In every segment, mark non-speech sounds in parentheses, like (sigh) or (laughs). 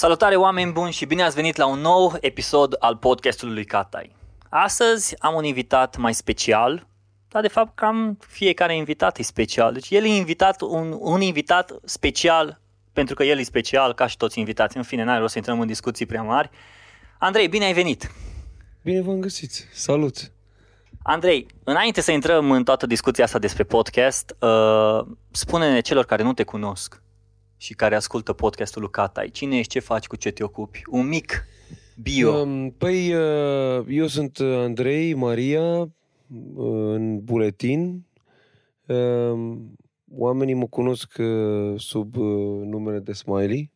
Salutare oameni buni și bine ați venit la un nou episod al podcastului lui Catai. Astăzi am un invitat mai special, dar de fapt cam fiecare invitat e special. Deci el e invitat, un, un invitat special pentru că el e special ca și toți invitați. În fine, n-are rost să intrăm în discuții prea mari. Andrei, bine ai venit! Bine v-am găsit! Salut! Andrei, înainte să intrăm în toată discuția asta despre podcast, uh, spune-ne celor care nu te cunosc și care ascultă podcastul lui Catai, cine ești, ce faci, cu ce te ocupi? Un mic bio. Um, păi, uh, eu sunt Andrei Maria, uh, în buletin. Um, oamenii mă cunosc uh, sub numele de Smiley,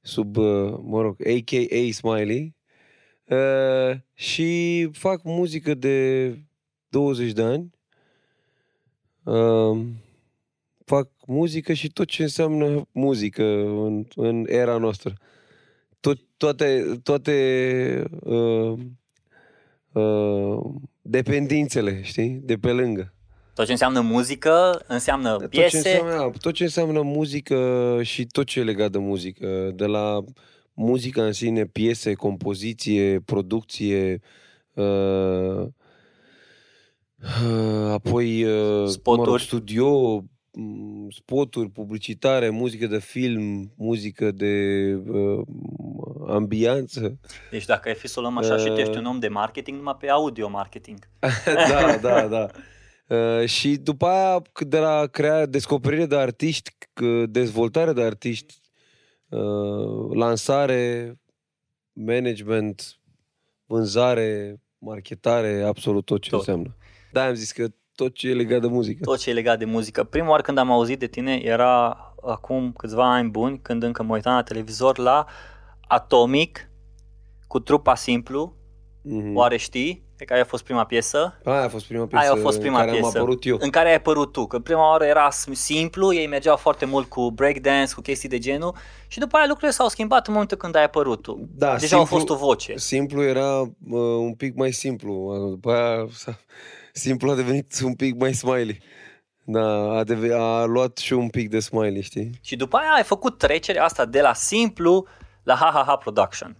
sub, mă rog, a.k.a. Smiley. Și fac muzică de 20 de ani. Um, fac muzică și tot ce înseamnă muzică în, în era noastră. Tot, toate toate uh, uh, dependințele, știi? De pe lângă. Tot ce înseamnă muzică, înseamnă piese? Tot ce înseamnă, tot ce înseamnă muzică și tot ce e legat de muzică. De la muzica în sine, piese, compoziție, producție, uh, uh, apoi uh, Spoturi. Mă rog, studio, Mm, spoturi publicitare, muzică de film, muzică de uh, ambianță. Deci dacă ai fi să o luăm așa uh, și tu ești un om de marketing, numai pe audio marketing. (laughs) da, da, da. Uh, și după aia, de la crea, descoperire de artiști, dezvoltare de artiști, uh, lansare, management, vânzare, marketare, absolut tot ce tot. înseamnă. Da, am zis că tot ce e legat de muzică. Tot ce e legat de muzică. Prima oară când am auzit de tine era acum câțiva ani buni, când încă mă uitam la televizor, la Atomic, cu trupa simplu. Mm-hmm. Oare știi? Pe care a fost prima piesă. Aia a fost prima piesă Aia a fost prima în care piesă, am apărut eu. În care ai apărut tu. Că prima oară era simplu, ei mergeau foarte mult cu breakdance, cu chestii de genul și după aia lucrurile s-au schimbat în momentul când ai apărut tu. Da, Deja simplu, a fost o voce. Simplu era uh, un pic mai simplu. După aia simplu a devenit un pic mai smiley. Da, a, deve- a luat și un pic de smiley, știi? Și după aia ai făcut trecerea asta de la simplu la ha-ha-ha production.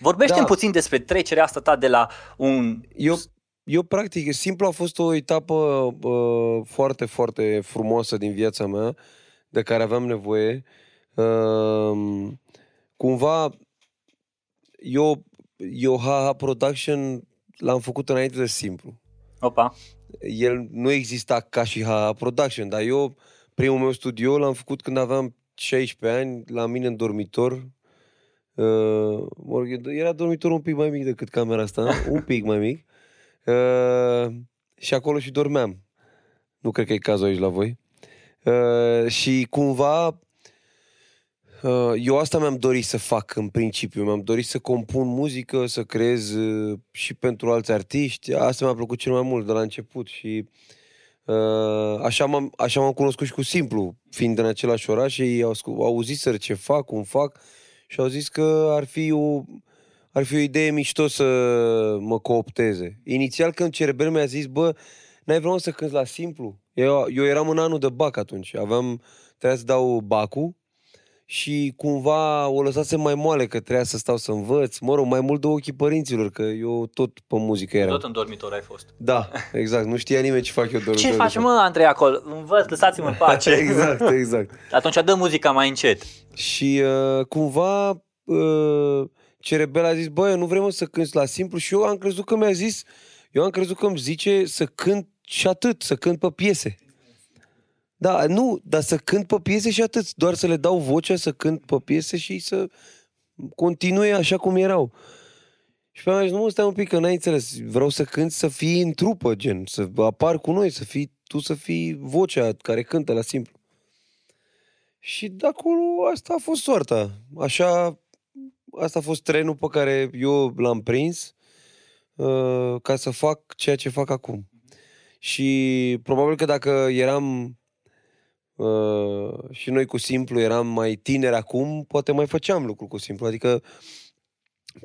Vorbește da. puțin despre trecerea asta ta de la un... Eu, eu practic, simplu a fost o etapă uh, foarte, foarte frumoasă din viața mea, de care aveam nevoie. Uh, cumva, eu, eu ha-ha production l-am făcut înainte de simplu. Opa. El nu exista ca și ha production, dar eu primul meu studio l-am făcut când aveam 16 ani, la mine în dormitor. Uh, era dormitor un pic mai mic decât camera asta, (laughs) un pic mai mic. Uh, și acolo și dormeam. Nu cred că e cazul aici la voi. Uh, și cumva Uh, eu asta mi-am dorit să fac în principiu. Mi-am dorit să compun muzică, să creez uh, și pentru alți artiști. Asta mi-a plăcut cel mai mult de la început și uh, așa, m-am, așa m-am cunoscut și cu Simplu, fiind în același oraș și ei au, au auzit ce fac, cum fac și au zis că ar fi o, ar fi o idee mișto să mă coopteze. Inițial când Cerebel mi-a zis, bă, n-ai vreau să cânti la Simplu? Eu, eu eram în anul de bac atunci, aveam, trebuia să dau bacul și cumva o lăsase mai moale că trebuia să stau să învăț, mă rog, mai mult de ochii părinților, că eu tot pe muzică eram. Tot în dormitor ai fost. Da, exact, nu știa nimeni ce fac eu dormitor. Ce faci, mă, Andrei, acolo? Învăț, lăsați-mă în pace. (laughs) exact, exact. Atunci dă muzica mai încet. Și uh, cumva uh, Cerebel a zis, băi, nu vrem să cânti la simplu și eu am crezut că mi-a zis, eu am crezut că îmi zice să cânt și atât, să cânt pe piese. Da, nu, dar să cânt pe piese și atât. Doar să le dau vocea să cânt pe piese și să continue așa cum erau. Și pe zis, nu stai un pic, că n-ai înțeles. Vreau să cânt să fii în trupă, gen, să apar cu noi, să fii, tu să fii vocea care cântă la simplu. Și de acolo asta a fost soarta. Așa, asta a fost trenul pe care eu l-am prins uh, ca să fac ceea ce fac acum. Și probabil că dacă eram Uh, și noi cu simplu eram mai tineri acum, poate mai făceam lucru cu simplu. Adică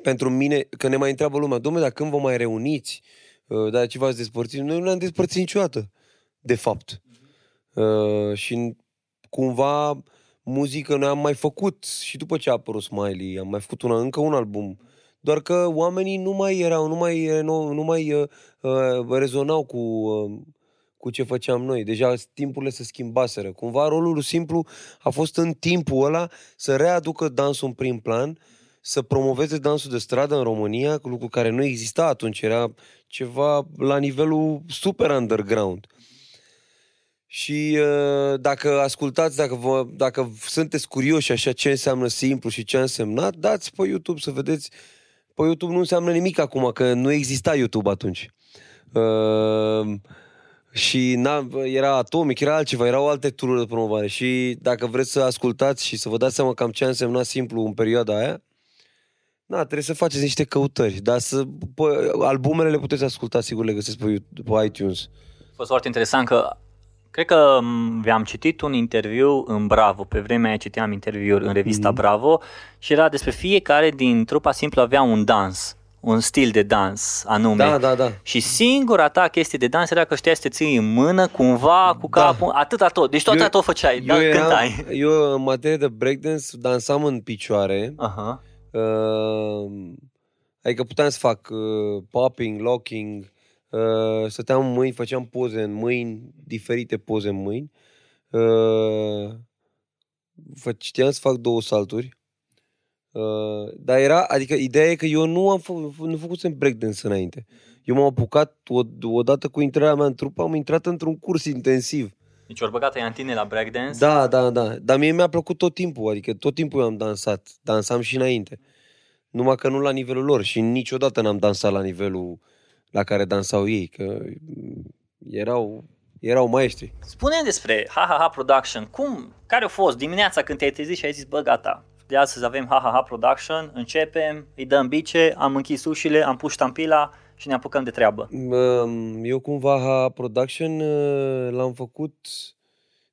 pentru mine, că ne mai întreabă lumea, domnule, dar când vă mai reuniți, uh, dar ce v-ați despărțit? Noi nu ne-am despărțit niciodată, de fapt. Uh, și cumva muzică noi am mai făcut și după ce a apărut Smiley, am mai făcut una, încă un album. Doar că oamenii nu mai erau, nu mai, nu, nu mai uh, uh, rezonau cu, uh, cu ce făceam noi. Deja timpurile se schimbaseră. Cumva rolul simplu a fost în timpul ăla să readucă dansul în prim plan, să promoveze dansul de stradă în România, lucru care nu exista atunci, era ceva la nivelul super underground. Și uh, dacă ascultați, dacă, vă, dacă sunteți curioși așa ce înseamnă simplu și ce a însemnat, dați pe YouTube să vedeți. Pe YouTube nu înseamnă nimic acum, că nu exista YouTube atunci. Uh, și n-a, era atomic, era altceva, erau alte tururi de promovare. Și dacă vreți să ascultați și să vă dați seama cam ce a însemnat simplu în perioada aia, da, trebuie să faceți niște căutări. Dar să, pe, albumele le puteți asculta, sigur, le găsiți pe, pe iTunes. A fost foarte interesant că Cred că vi-am citit un interviu în Bravo, pe vremea aia citeam interviuri în revista mm-hmm. Bravo și era despre fiecare din trupa simplu avea un dans, un stil de dans anume. Da, da, da. Și singura ta chestie de dans era că știai să te ții în mână cumva cu da. capul, da. atâta tot. Deci tot tot făceai, eu, dar eram, cântai. Eu în materie de breakdance dansam în picioare. Uh-huh. Uh, adică puteam să fac uh, popping, locking, Uh, stăteam în mâini, făceam poze în mâini, diferite poze în mâini. Uh, știam să fac două salturi. Uh, dar era, adică ideea e că eu nu am fă, nu făcusem breakdance înainte. Eu m-am apucat o, odată cu intrarea mea în trupă, am intrat într-un curs intensiv. Deci ori băgat în tine la breakdance? Da, da, da. Dar mie mi-a plăcut tot timpul, adică tot timpul eu am dansat. Dansam și înainte. Numai că nu la nivelul lor și niciodată n-am dansat la nivelul uh, la care dansau ei, că erau, erau maestri. spune despre HaHaHa Production. Cum, care a fost dimineața când te-ai trezit și ai zis, bă, gata, de astăzi avem HaHaHa Production, începem, îi dăm bice, am închis ușile, am pus ștampila și ne apucăm de treabă. Eu cumva HaHa Production uh, l-am făcut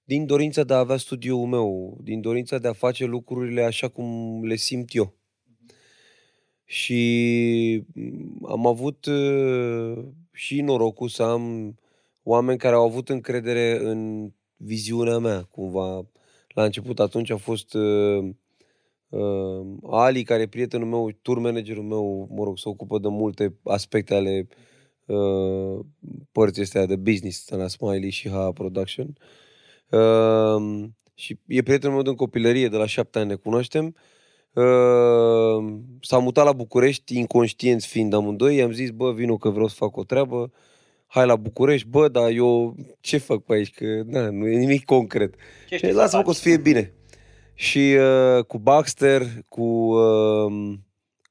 din dorința de a avea studioul meu, din dorința de a face lucrurile așa cum le simt eu. Și mm, am avut uh, și norocul să am oameni care au avut încredere în viziunea mea, cumva. La început atunci a fost uh, uh, Ali, care e prietenul meu, tour managerul meu, mă rog, se ocupă de multe aspecte ale uh, părții astea de business la Smiley și Ha Production. Uh, și e prietenul meu din copilărie, de la șapte ani ne cunoaștem. Uh, Uh, s-a mutat la București, inconștienți fiind amândoi, i-am zis, bă, vino că vreau să fac o treabă, hai la București, bă, dar eu ce fac pe aici, că na, nu e nimic concret. Ce și lasă-mă că o să fie bine. Și uh, cu Baxter, cu uh,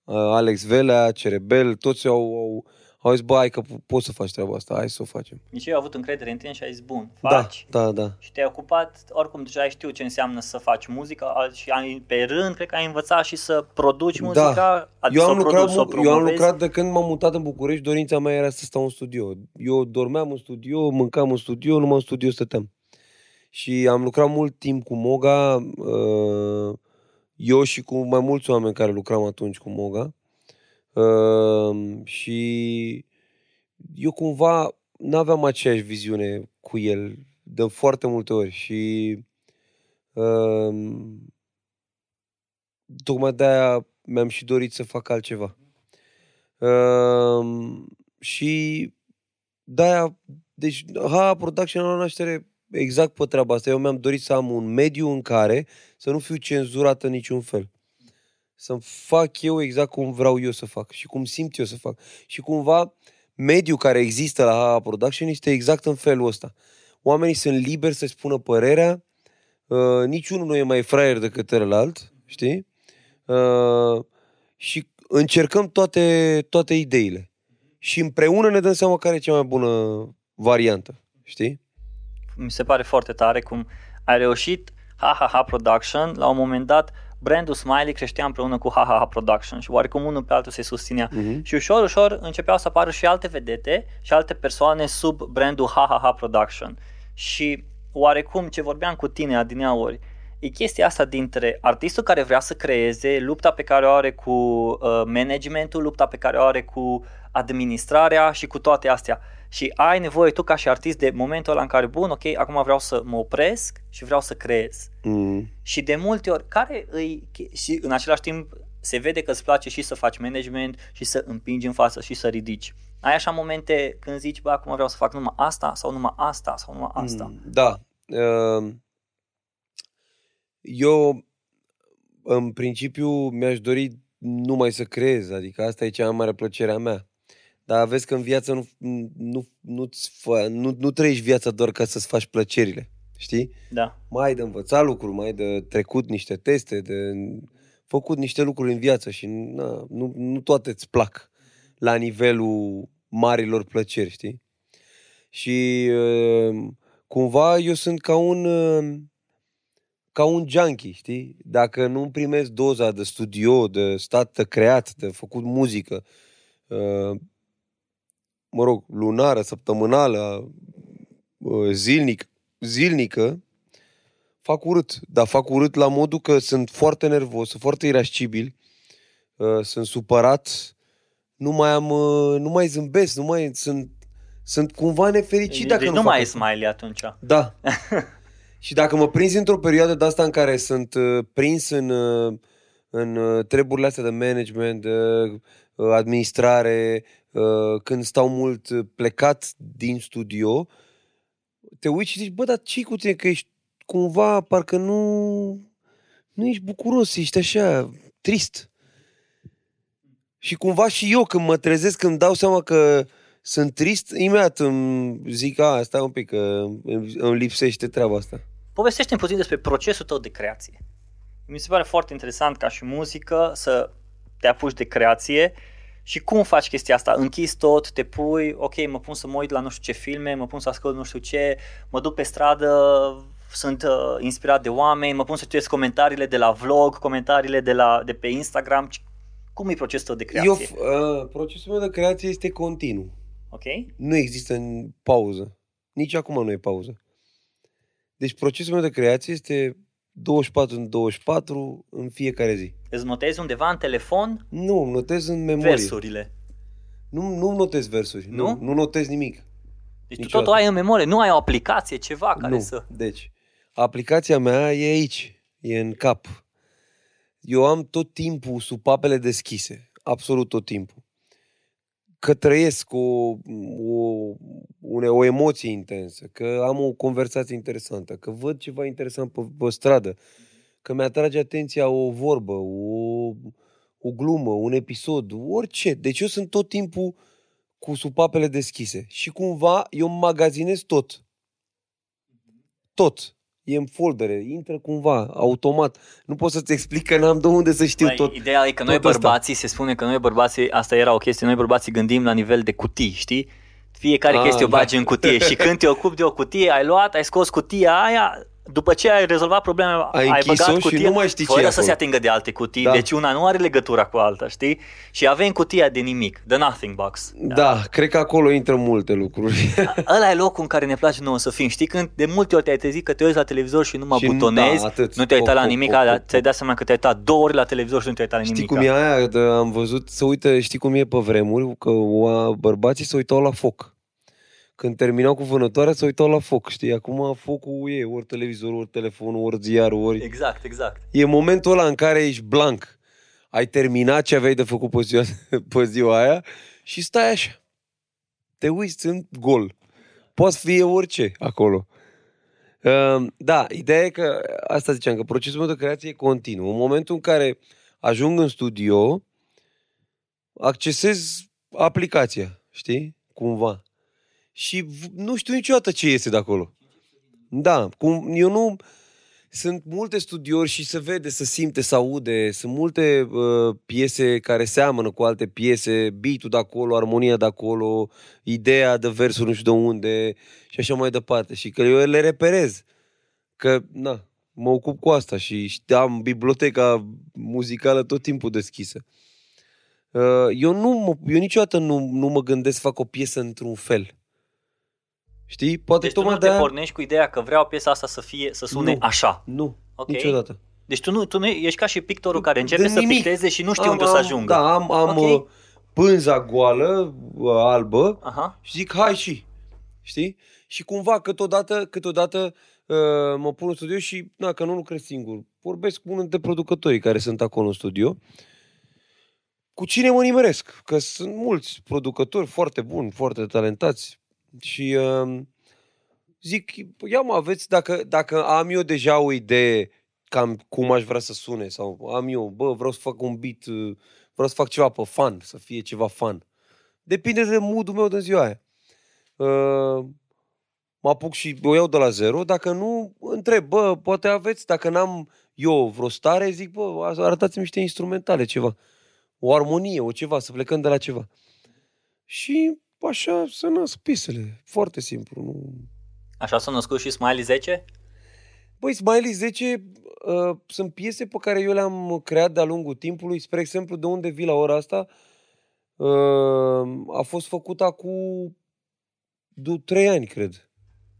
Alex Velea, Cerebel, toți au, au, au zis, bă, hai că poți să faci treaba asta, hai să o facem. Nici eu au avut încredere în tine și ai zis, bun, faci. Da, da, da. Și te-ai ocupat, oricum deja ai știu ce înseamnă să faci muzică și ai, pe rând, cred că ai învățat și să produci da. muzica, da. adică eu am, lucrat, produci, eu am lucrat de când m-am mutat în București, dorința mea era să stau în studio. Eu dormeam în studio, mâncam în studio, numai în studio stăteam. Și am lucrat mult timp cu Moga, uh, eu și cu mai mulți oameni care lucram atunci cu Moga. Uh, și eu cumva nu aveam aceeași viziune cu el de foarte multe ori și uh, tocmai de-aia mi-am și dorit să fac altceva. Uh, și de-aia, deci Ha Production la naștere exact pe treaba asta. Eu mi-am dorit să am un mediu în care să nu fiu cenzurat în niciun fel să fac eu exact cum vreau eu să fac și cum simt eu să fac. Și cumva mediul care există la HA Production este exact în felul ăsta. Oamenii sunt liberi să spună părerea, uh, niciunul nu e mai fraier decât celălalt, știi? Uh, și încercăm toate, toate ideile. Și împreună ne dăm seama care e cea mai bună variantă, știi? Mi se pare foarte tare cum ai reușit HaHaHa Production la un moment dat brandul Smiley creștea împreună cu HaHaHa Production și oarecum unul pe altul se susținea. Uh-huh. Și ușor, ușor începeau să apară și alte vedete și alte persoane sub brandul HaHaHa Production. Și oarecum ce vorbeam cu tine adineauri, e chestia asta dintre artistul care vrea să creeze, lupta pe care o are cu uh, managementul, lupta pe care o are cu administrarea și cu toate astea. Și ai nevoie tu ca și artist de momentul ăla în care, bun, ok, acum vreau să mă opresc și vreau să creez. Mm. Și de multe ori, care îi, și în același timp se vede că îți place și să faci management și să împingi în față și să ridici. Ai așa momente când zici, bă, acum vreau să fac numai asta sau numai asta sau numai asta. Mm, Da. Uh, Eu, în principiu, mi-aș dori numai să creez, adică asta e cea mai mare plăcere a mea. Dar vezi că în viață nu, nu, nu, fă, nu, nu trăiești viața doar ca să-ți faci plăcerile, știi? Da. Mai ai de învățat lucruri, mai ai de trecut niște teste, de făcut niște lucruri în viață și na, nu, nu toate îți plac la nivelul marilor plăceri, știi? Și uh, cumva eu sunt ca un uh, ca un junkie, știi? Dacă nu primesc doza de studio, de stat de creat, de făcut muzică, uh, mă rog, lunară, săptămânală, uh, zilnic, zilnică, fac urât. Dar fac urât la modul că sunt foarte nervos, sunt foarte irascibil, uh, sunt supărat, nu mai am, uh, nu mai zâmbesc, nu mai sunt, sunt cumva nefericit dacă deci nu, nu fac mai e asta. smiley atunci. Da. (laughs) și dacă mă prinzi într-o perioadă de asta în care sunt uh, prins în, uh, în uh, treburile astea de management, de uh, administrare, uh, când stau mult uh, plecat din studio, te uiți și zici, bă, dar ce cu tine? Că ești cumva, parcă nu, nu ești bucuros, ești așa, trist. Și cumva și eu când mă trezesc, când dau seama că sunt trist, imediat îmi zic, a, stai un pic, că îmi îmi lipsește treaba asta. Povestește-mi puțin despre procesul tău de creație. Mi se pare foarte interesant ca și muzică să te apuci de creație și cum faci chestia asta? Închizi tot, te pui, ok, mă pun să mă uit la nu știu ce filme, mă pun să ascult nu știu ce, mă duc pe stradă, sunt uh, inspirat de oameni, mă pun să citesc comentariile de la vlog, comentariile de, la, de pe Instagram. Cum e procesul tău de creație? Eu, uh, procesul meu de creație este continuu. Ok? Nu există în pauză. Nici acum nu e pauză. Deci procesul meu de creație este 24 în 24 în fiecare zi. Îți notezi undeva în telefon Nu, îmi notez în memorie. versurile. Nu, nu notez versuri. Nu? Nu? nu notez nimic. Deci tu Niciodată. totul ai în memorie, nu ai o aplicație, ceva care nu. să... Deci, aplicația mea e aici, e în cap. Eu am tot timpul supapele deschise, absolut tot timpul. Că trăiesc o, o, une, o emoție intensă, că am o conversație interesantă, că văd ceva interesant pe, pe stradă, că mi-atrage atenția o vorbă, o, o glumă, un episod, orice. Deci eu sunt tot timpul cu supapele deschise și cumva eu magazinez tot tot. E în foldere, intră cumva, automat. Nu pot să-ți explic că n-am de unde să știu Băi, tot. Ideea e că noi tot asta. bărbații, se spune că noi bărbații, asta era o chestie, noi bărbații gândim la nivel de cutii, știi? Fiecare Ah, chestie o da. bagi în cutie și când te ocupi de o cutie, ai luat, ai scos cutia aia, după ce ai rezolvat problema, Ai ai închis-o băgat și cutia, nu mai știi ce fără e să se acolo. atingă de alte cutii, Da. deci una nu are legătura cu alta, știi? Și avem cutia de nimic, the nothing box. Da, cred că acolo intră multe lucruri. (laughs) Ăla e locul în care ne place nouă să fim. Știi când de multe ori te-ai trezit că te uiți la televizor și numai Și nu- butonezi, da, atât. nu te-ai uitat la Pop, pop, nimic, pop, dar pop, ți-ai dat seama că te-ai uitat două ori la televizor și nu te-ai uitat la știi nimic. cum e aia? De, am văzut, să uită, știi cum e pe vremuri? Că oa, bărbații se uitau la foc. Când terminau cu vânătoarea, se uitau la foc, știi? Acum focul e ori televizorul, ori telefonul, ori ziarul, ori... Exact, exact. E momentul ăla în care ești blank. Ai terminat ce aveai de făcut pe ziua, (laughs) pe ziua aia și stai așa. Te uiți în gol. Poate fi orice acolo. Uh, Da, ideea e că, asta ziceam, că procesul meu de creație e continuu. În momentul în care ajung în studio, accesez aplicația, știi? Cumva. Și v- nu știu niciodată ce iese de acolo. Da, cum, eu nu... Sunt multe studiori și se vede, se simte, se aude. Sunt multe uh, piese care seamănă cu alte piese, beat-ul de acolo, armonia de acolo, ideea de versuri nu știu de unde și așa mai departe. Și că eu le reperez. Că, na, mă ocup cu asta și ști- am biblioteca muzicală tot timpul deschisă. Uh, eu, nu, mă- eu niciodată nu, nu mă gândesc să fac o piesă într-un fel. Știi? Poate Deci tu tocmai nu te de-aia- pornești cu ideea că vreau piesa asta să fie, să sune Nu. așa. Nu, Ok? niciodată. Deci tu nu, tu nu ești ca și pictorul care începe De să nimic. picteze și nu știe Am- unde o să am- ajungă. Da, am, am, Ok. uh, pânza goală, uh, albă, Aha. și zic, hai și, știi? Și cumva, câteodată, câteodată uh, mă pun în studio și, na, că nu lucrez singur, vorbesc cu unul dintre producătorii care sunt acolo în studio, cu cine mă nimeresc, că sunt mulți producători foarte buni, foarte talentați și uh, zic, ia mă aveți, dacă, dacă am eu deja o idee cam cum aș vrea să sune sau am eu, bă, vreau să fac un beat, uh, vreau să fac ceva pe fan, să fie ceva fan. Depinde de mood-ul meu din ziua aia. Uh, mă apuc și o iau de la zero, dacă nu, întreb, bă, poate aveți, dacă n-am eu vreo stare, zic, bă, arătați-mi niște instrumentale, ceva. O armonie, o ceva, să plecăm de la ceva. Și așa să nasc piesele. Foarte simplu. Nu... Așa s-a născut și Smiley 10? Băi, Smiley 10 uh, sunt piese pe care eu le-am creat de-a lungul timpului. Spre exemplu, de unde vii la ora asta, uh, a fost făcută cu trei ani, cred.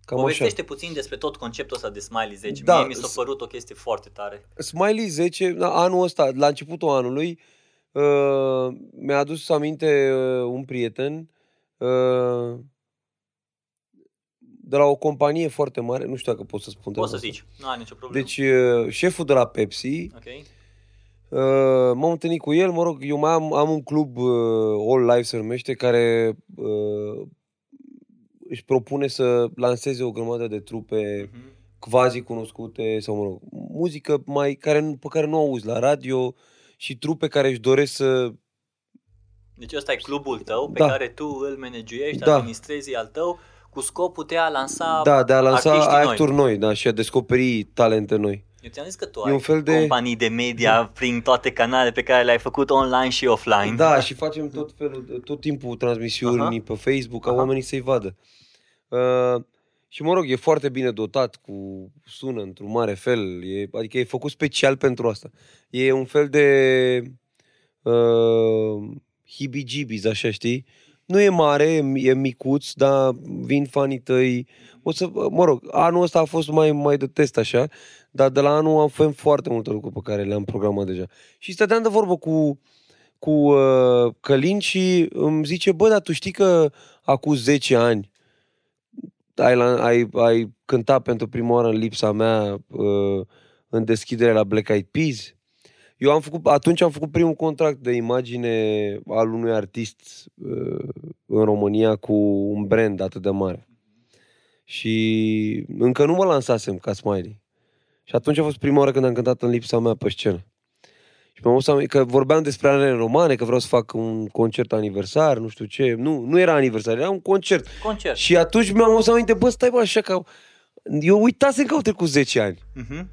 Cam Povestește așa. puțin despre tot conceptul ăsta de Smiley 10. Da, Mie mi s-a s- părut o chestie foarte tare. Smiley 10, na, anul ăsta, la începutul anului, uh, mi-a adus aminte uh, un prieten uh, de la o companie foarte mare, nu știu dacă pot să spun Poți să treaba asta. zici, nu ai nicio problemă. Deci, uh, șeful de la Pepsi, Ok. uh, m-am întâlnit cu el, mă rog, eu mai am, am un club, uh, All Life se numește, care uh, își propune să lanseze o grămadă de trupe Mhm. quasi cunoscute sau, mă rog, muzică mai, care, nu- pe care nu auzi la radio și trupe care își doresc să... Deci ăsta e clubul tău pe Da. care tu îl managiuiești, Da. administrezi al tău cu scopul de a lansa Da, de a lansa artiștii noi. actori noi, da, și a descoperi talente noi. Eu ți-am zis că tu E ai un fel de- companii de media prin toate canalele pe care le-ai făcut online și offline. Da, și facem tot felul, de- tot timpul transmisiuni Aha. pe Facebook ca Aha. oamenii să-i vadă. Uh, și mă rog, e foarte bine dotat, cu sună într-un mare fel, e, adică e făcut special pentru asta. E un fel de uh, hibijibis, așa știi? Nu e mare, e, e micuț, dar vin fanii tăi. O să, mă rog, anul ăsta a fost mai, mai de test așa, dar de la anul avem foarte multe lucruri pe care le-am programat deja. Și stăteam de vorbă cu, cu uh, Călin și îmi zice, bă, dar tu știi că acum 10 ani ai, la- ai, ai cântat pentru prima oară în lipsa mea uh, în deschidere la Black Eyed Peas? Eu am făcut, atunci am făcut primul contract de imagine al unui artist uh, în România cu un brand atât de mare. Și încă nu mă lansasem ca Smiley. Și atunci a fost prima oară când am cântat în lipsa mea pe scenă. Și mi-am adus aminte că vorbeam despre anele romane, că vreau să fac un concert aniversar, nu știu ce. Nu, nu era aniversar, era un concert. Concert. Și atunci mi-am adus aminte, bă, stai bă, așa că... Eu uitasem că au trecut 10 ani. Mhm.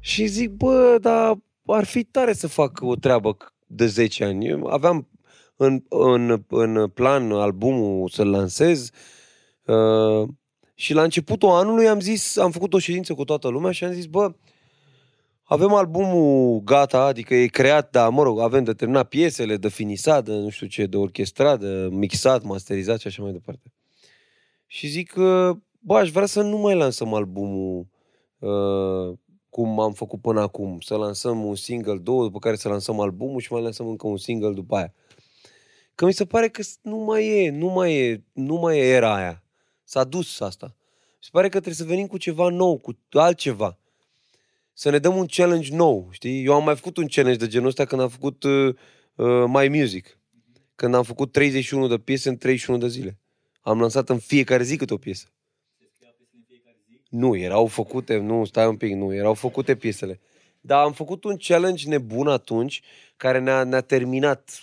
Și zic, bă, dar ar fi tare să fac o treabă de 10 ani. Eu aveam în, în, în plan albumul să-l lansez uh, și la începutul anului am zis, am făcut o ședință cu toată lumea și am zis, bă, avem albumul gata, adică e creat, dar mă rog, avem de terminat piesele, de finisat, de nu știu ce, de orchestrat, de mixat, masterizat și așa mai departe. Și zic că, bă, aș vrea să nu mai lansăm albumul uh, cum am făcut până acum. Să lansăm un single, două, după care să lansăm albumul și mai lansăm încă un single după aia. Că mi se pare că nu mai e, nu mai e, nu mai e era aia. S-a dus asta. Mi se pare că trebuie să venim cu ceva nou, cu altceva. Să ne dăm un challenge nou, știi? Eu am mai făcut un challenge de genul ăsta când am făcut uh, uh, My Music. Când am făcut 31 de piese în 31 de zile. Am lansat în fiecare zi câte o piesă. Nu, erau făcute, nu, stai un pic, nu, erau făcute piesele. Dar am făcut un challenge nebun atunci, care ne-a, ne-a terminat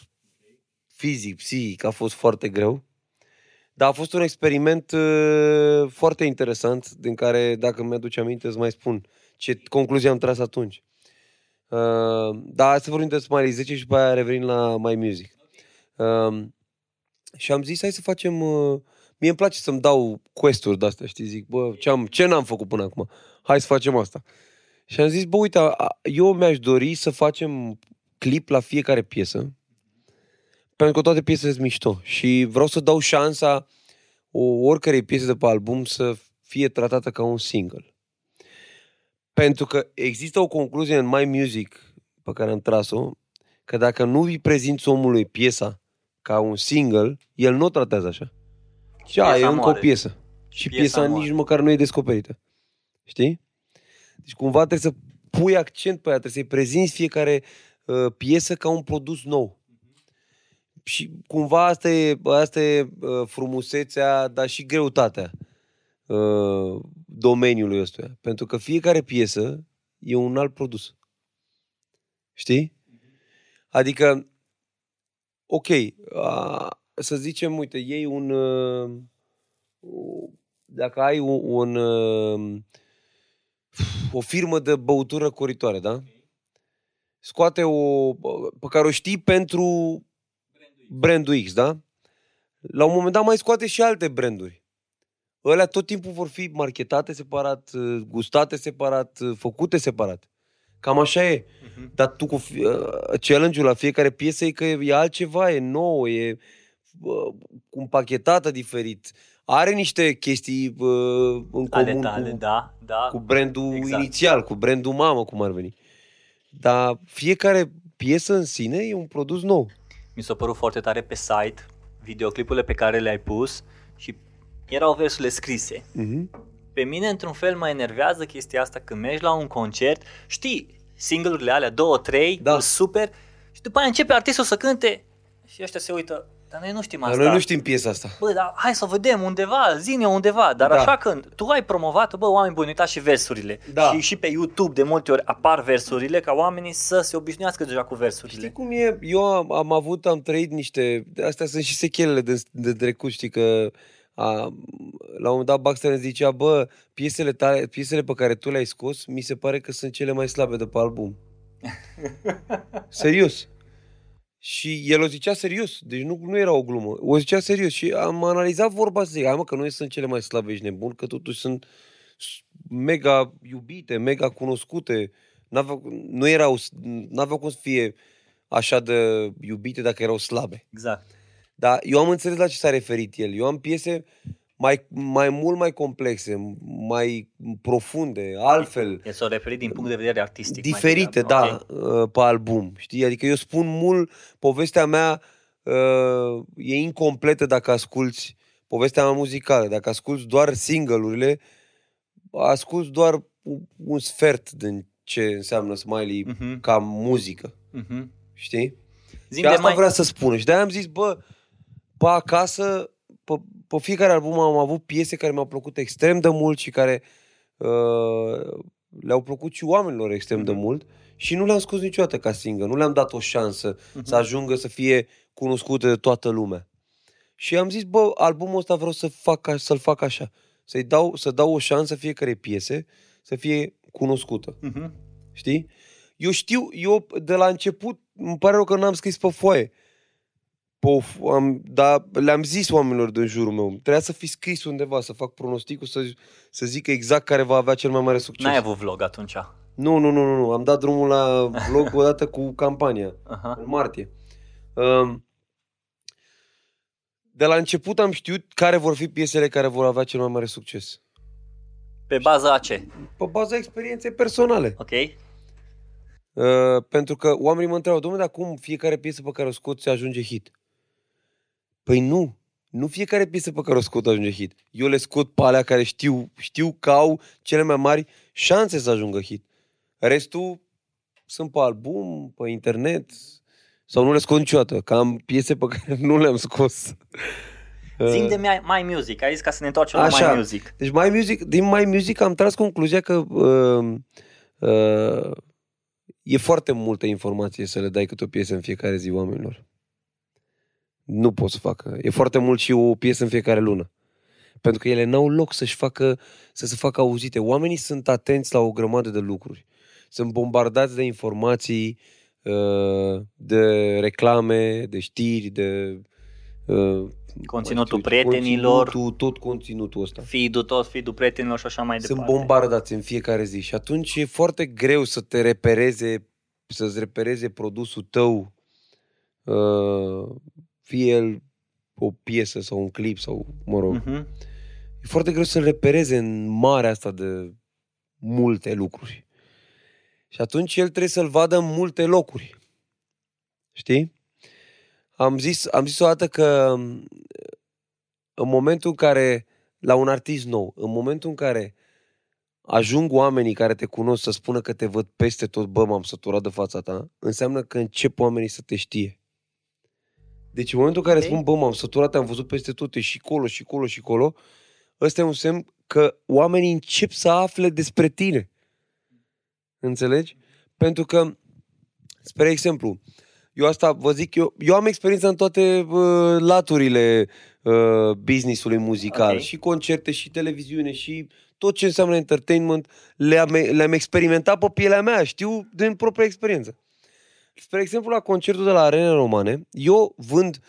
fizic, psihic, a fost foarte greu. Dar a fost un experiment uh, foarte interesant, din care, dacă mi-aduce aminte, îți mai spun ce concluzie am tras atunci. Uh, dar să vorbim de Smiley 10 și după aia revenim la My Music. Uh, și am zis, hai să facem... Uh, mie îmi place să-mi dau quest-uri de-astea, știi? Zic, bă, ce, am, ce n-am făcut până acum? Hai să facem asta. Și am zis, bă, uite, a- eu mi-aș dori să facem clip la fiecare piesă, pentru că toate piesele sunt mișto. Și vreau să dau șansa o, oricărei piese de pe album să fie tratată ca un single. Pentru că există o concluzie în My Music pe care am tras-o, că dacă nu îi prezinți omului piesa ca un single, el nu o tratează așa. Și a, e piesa încă o moare. piesă. Și piesa piesa moare. nici măcar nu e descoperită. Știi? Deci cumva trebuie să pui accent pe ea, trebuie să-i prezinți fiecare uh, piesă ca un produs nou. Și cumva asta e, asta e uh, frumusețea, dar și greutatea uh, domeniului ăstuia. Pentru că fiecare piesă e un alt produs. Știi? Adică, ok, a, să zicem, uite, iei un... Uh, dacă ai un, un uh, o firmă de băutură coritoare, da? Scoate o... pe care o știi pentru brandul X, da? La un moment dat mai scoate și alte branduri. Ălea tot timpul vor fi marketate separat, uh, gustate separat, uh, făcute separat. Cam așa e. Mhm. Dar tu cu fi- uh, challenge-ul la fiecare piesă e că e altceva, e nou, e uh, împachetată diferit. Are niște chestii uh, în Ale comun tale, cu, da, da. cu brandul Exact. inițial, cu brandul mamă, cum ar veni. Dar fiecare piesă în sine e un produs nou. Mi s-a părut foarte tare pe site videoclipurile pe care le-ai pus și erau versurile scrise. Mm-hmm. Pe mine, într-un fel, mă enervează chestia asta când mergi la un concert, știi, singlurile alea, două, trei, Da. da. super, și după aia începe artistul să cânte și ăștia se uită, dar noi nu știm Dar asta. noi nu știm piesa asta. Bă, dar hai să o vedem undeva, zine undeva. Dar Da. da. așa când tu ai promovat, bă, oameni buni, uitați și versurile. Da. Și, și pe YouTube de multe ori apar versurile ca oamenii să se obișnuiască deja cu versurile. Știi cum e? Eu am, am avut, am trăit niște... Astea sunt și sechelele de, de trecut, știi că... A, la un moment dat Baxter ne zicea, bă, piesele, tale, piesele pe care tu le-ai scos, mi se pare că sunt cele mai slabe de pe album. (laughs) serios. Și el o zicea serios, deci nu, nu era o glumă. O zicea serios și am analizat vorba să zic, hai mă, că nu sunt cele mai slabe, ești nebun, că totuși sunt mega iubite, mega cunoscute. N-aveau, nu erau, n-aveau cum să fie așa de iubite dacă erau slabe. Exact. Dar eu am înțeles la ce s-a referit el. Eu am piese mai, mai mult mai complexe, mai profunde, altfel, El s-a referit din punct de vedere artistic. mai diferite, degrabă. da, Ok. uh, pe album. Știi? Adică eu spun mult, povestea mea uh, e incompletă dacă asculți povestea mea muzicală. Dacă asculți doar single-urile, asculți doar un- un sfert din ce înseamnă Smiley Mhm. ca muzică. Mhm. Știi? Zi Și asta mai... vrea să spună. Și de-aia am zis, bă, pe acasă, pe, pe fiecare album am avut piese care mi-au plăcut extrem de mult și care uh, le-au plăcut și oamenilor extrem de Mhm. mult și nu le-am scos niciodată ca single. Nu le-am dat o șansă Mhm. să ajungă să fie cunoscute de toată lumea. Și am zis, bă, albumul ăsta vreau să fac, a- să-l fac așa. Să-i dau, să dau o șansă fiecare piese să fie cunoscută. Mhm. Știi? Eu știu, eu de la început, îmi pare rău că n-am scris pe foaie. Pe o fo- am, dar le-am zis oamenilor din jurul meu. Trebuia să fi scris undeva, să fac pronosticul, să, să zic exact care va avea cel mai mare succes. N-ai avut vlog atunci. Nu, nu, nu, nu, nu. Am dat drumul la vlog (laughs) odată cu campania, Aha. în martie. Um, de la început am știut care vor fi piesele care vor avea cel mai mare succes. Pe baza a ce? Pe baza experienței personale. Ok? Uh, pentru că oamenii mă întreabă, domnule, dar cum fiecare piesă pe care o scoți ajunge hit? Păi nu. Nu fiecare piesă pe care o scot ajunge hit. Eu le scot pe alea care știu, știu că au cele mai mari șanse să ajungă hit. Restul sunt pe album, pe internet sau nu le scot niciodată, că am piese pe care nu le-am scos. (laughs) Zim Uh, de My, My Music, ai zis ca să ne întoarcem la Așa. My Music. Deci My Music, din My Music am tras concluzia că uh, uh, e foarte multă informație să le dai câte o piesă în fiecare zi oamenilor. Nu pot să facă. E foarte mult și o piesă în fiecare lună. Pentru că ele n-au loc să-și facă, să se facă auzite. Oamenii sunt atenți la o grămadă de lucruri. Sunt bombardați de informații, uh, de reclame, de știri, de uh, Conținutul mai știu, prietenilor. Conținutul, tot conținutul ăsta. Feed-ul tot, feed-ul prietenilor și așa mai Sunt departe. bombardați în fiecare zi și atunci e foarte greu să te repereze, să-ți repereze produsul tău, uh, fie el o piesă sau un clip sau, mă rog, Mhm. e foarte greu să-l repereze în marea asta de multe lucruri. Și atunci el trebuie să-l vadă în multe locuri. Știi? Am zis, am zis o dată că m, în momentul în care, la un artist nou, în momentul în care ajung oamenii care te cunosc să spună că te văd peste tot, bă, m-am săturat de fața ta, înseamnă că încep oamenii să te știe. Deci în momentul în care Ok. spun, bă, m-am săturat, am văzut peste tot, e și colo, și colo, și colo, ăsta e un semn că oamenii încep să afle despre tine. Înțelegi? Pentru că, spre exemplu, eu asta vă zic, eu, eu am experiență în toate uh, laturile uh, business-ului muzical, Ok. și concerte, și televiziune, și tot ce înseamnă entertainment, le-am, le-am experimentat pe pielea mea, știu din propria experiență. Spre exemplu, la concertul de la Arene Romane, eu vând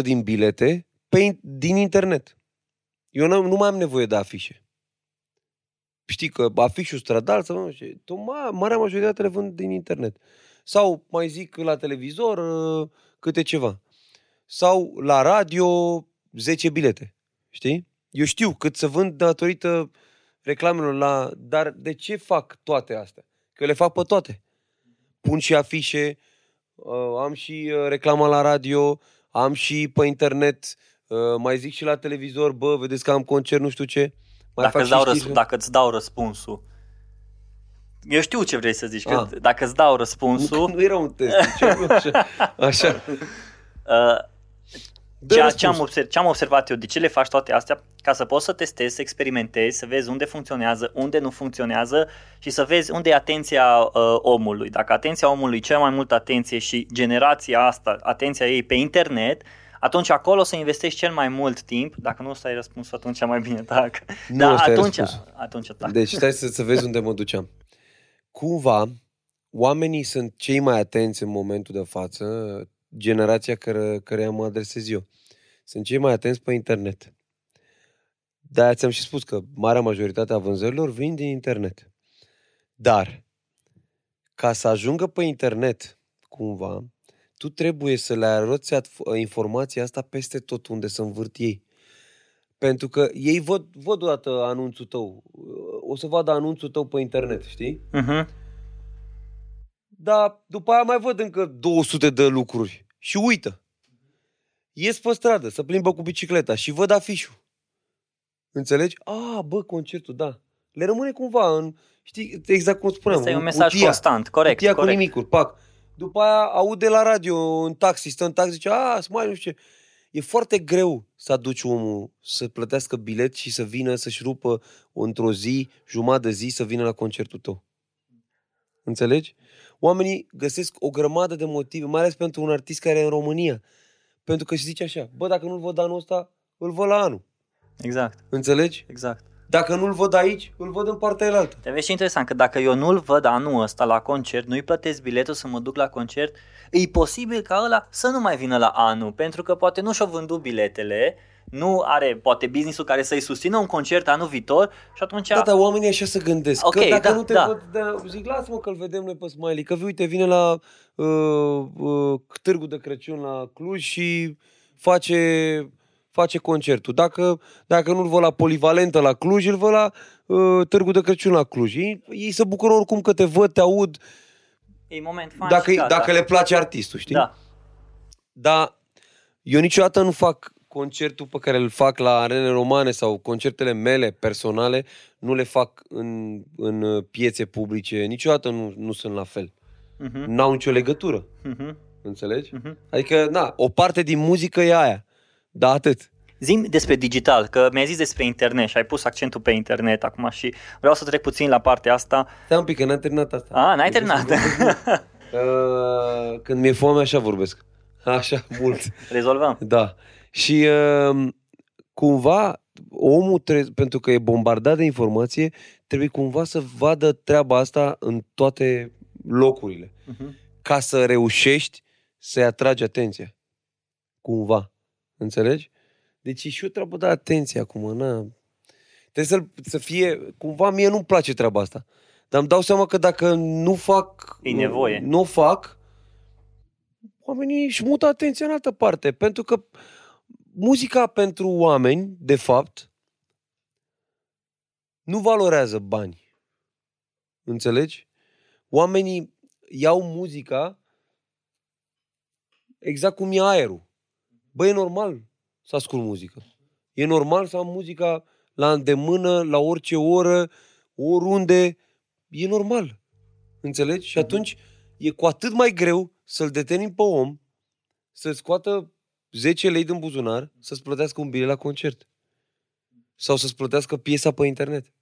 80% din bilete pe, in- din internet. Eu nu, nu mai am nevoie de afișe. Știi că afișul stradal sau nu știu, tot ma, marea majoritate le vând din internet. Sau mai zic la televizor uh, câte ceva. Sau la radio 10 bilete. Știi? Eu știu cât să vând datorită reclamelor la... Dar de ce fac toate astea? Că eu le fac pe toate. Pun și afișe, uh, am și uh, reclama la radio, am și pe internet, uh, mai zic și la televizor, bă, vedeți că am concert, nu știu ce. Mai Dacă fac îți, și dau știri. răsp- dacă îți dau răspunsul. Eu știu ce vrei să zici, că Ah. dacă îți dau Nu, răspunsul, nu era un test, ziceam eu așa. așa. uh, Dă ceea ce răspuns. am, observ, ce am observat eu, de ce le faci toate astea? Ca să poți să testezi, să experimentezi, să vezi unde funcționează, unde nu funcționează și să vezi unde e atenția uh, omului. Dacă atenția omului cea mai multă atenție și generația asta, atenția ei pe internet, atunci acolo să investești cel mai mult timp. Dacă nu ăsta e răspunsul, atunci mai bine tac. Nu Dar ăsta e atunci, răspunsul. atunci tac. Deci stai să, să vezi unde mă duceam. Cumva, oamenii sunt cei mai atenți în momentul de față, generația care, care mă adresez eu. Sunt cei mai atenți pe internet. De-aia ți-am și spus că marea majoritate a vânzărilor vin din internet. Dar, ca să ajungă pe internet, cumva, tu trebuie să le arăți at- informația asta peste tot unde să învârt ei. Pentru că ei văd, văd odată anunțul tău. O să vadă anunțul tău pe internet, știi? Uh-huh. Dar după aia mai văd încă 200 de lucruri. Și uită. Ies pe stradă să plimbă cu bicicleta și văd afișul. Înțelegi? A, bă, concertul, da. Le rămâne cumva în, știi, exact cum spuneam. Asta e un în mesaj cutia, constant, corect, cutia cu corect. nimicuri, pac. După aia aude la radio, în taxi, stă în taxi, zice, a, mai nu știu ce. E foarte greu să aduci omul să plătească bilet și să vină să-și rupă într-o zi, jumătate de zi, să vină la concertul tău. Înțelegi? Oamenii găsesc o grămadă de motive, mai ales pentru un artist care e în România. Pentru că și zice așa, bă, dacă nu-l văd anul ăsta, îl văd la anul. Exact, Înțelegi? exact. Dacă nu-l văd aici, îl văd în partea elaltă. Te vezi și interesant că dacă eu nu-l văd anul ăsta la concert, nu-i plătesc biletul să mă duc la concert, e posibil ca ăla să nu mai vină la anul, pentru că poate nu și-o vândut biletele, nu are poate businessul care să-i susțină un concert anul viitor și atunci... Da, dar oamenii așa se gândesc. Ok, că dacă da, nu te da. văd, da, zic, lasă-mă că-l vedem noi pe Smiley, că uite, vine la uh, uh, Târgul de Crăciun la Cluj și face, face concertul. Dacă, dacă nu-l văd la Polivalentă la Cluj, îl văd la uh, Târgul de Crăciun la Cluj. Ei, ei se bucură oricum că te văd, te aud, E moment fan dacă, și gata. dacă le place artistul, știi? Da, Dar eu niciodată nu fac concertul pe care îl fac la arene romane sau concertele mele personale, nu le fac în, în uh, piețe publice, niciodată nu, nu sunt la fel. uh-huh. N-au nicio legătură, Uh-huh. înțelegi? Uh-huh. Adică, na, o parte din muzică e aia, da, atât. Zim despre digital, că mi-ai zis despre internet și ai pus accentul pe internet acum și vreau să trec puțin la partea asta. Stai un pic, că n-am terminat asta. A, n-ai Trebuie să terminat. vorbesc. (laughs) Uh, când mi-e foame, așa vorbesc. Așa, mult. Rezolvăm. Da. Și uh, cumva omul, trebuie, pentru că e bombardat de informație, trebuie cumva să vadă treaba asta în toate locurile. Uh-huh. Ca să reușești să-i atragi atenția. Cumva. Înțelegi? Deci e și o treabă de atenție acum. Na. Trebuie să, să fie... Cumva mie nu-mi place treaba asta. Dar îmi dau seama că dacă nu fac... E nevoie. Nu o fac, oamenii își mută atenția în altă parte. Pentru că muzica pentru oameni, de fapt, nu valorează bani. Înțelegi? Oamenii iau muzica exact cum e aerul. Bă, e normal să ascult muzică. E normal să am muzica la îndemână, la orice oră, oriunde. E normal. Înțelegi? Și atunci e cu atât mai greu să-l detenim pe om, să scoată 10 lei din buzunar, să-ți plătească un bilet la concert. Sau să-ți plătească piesa pe internet.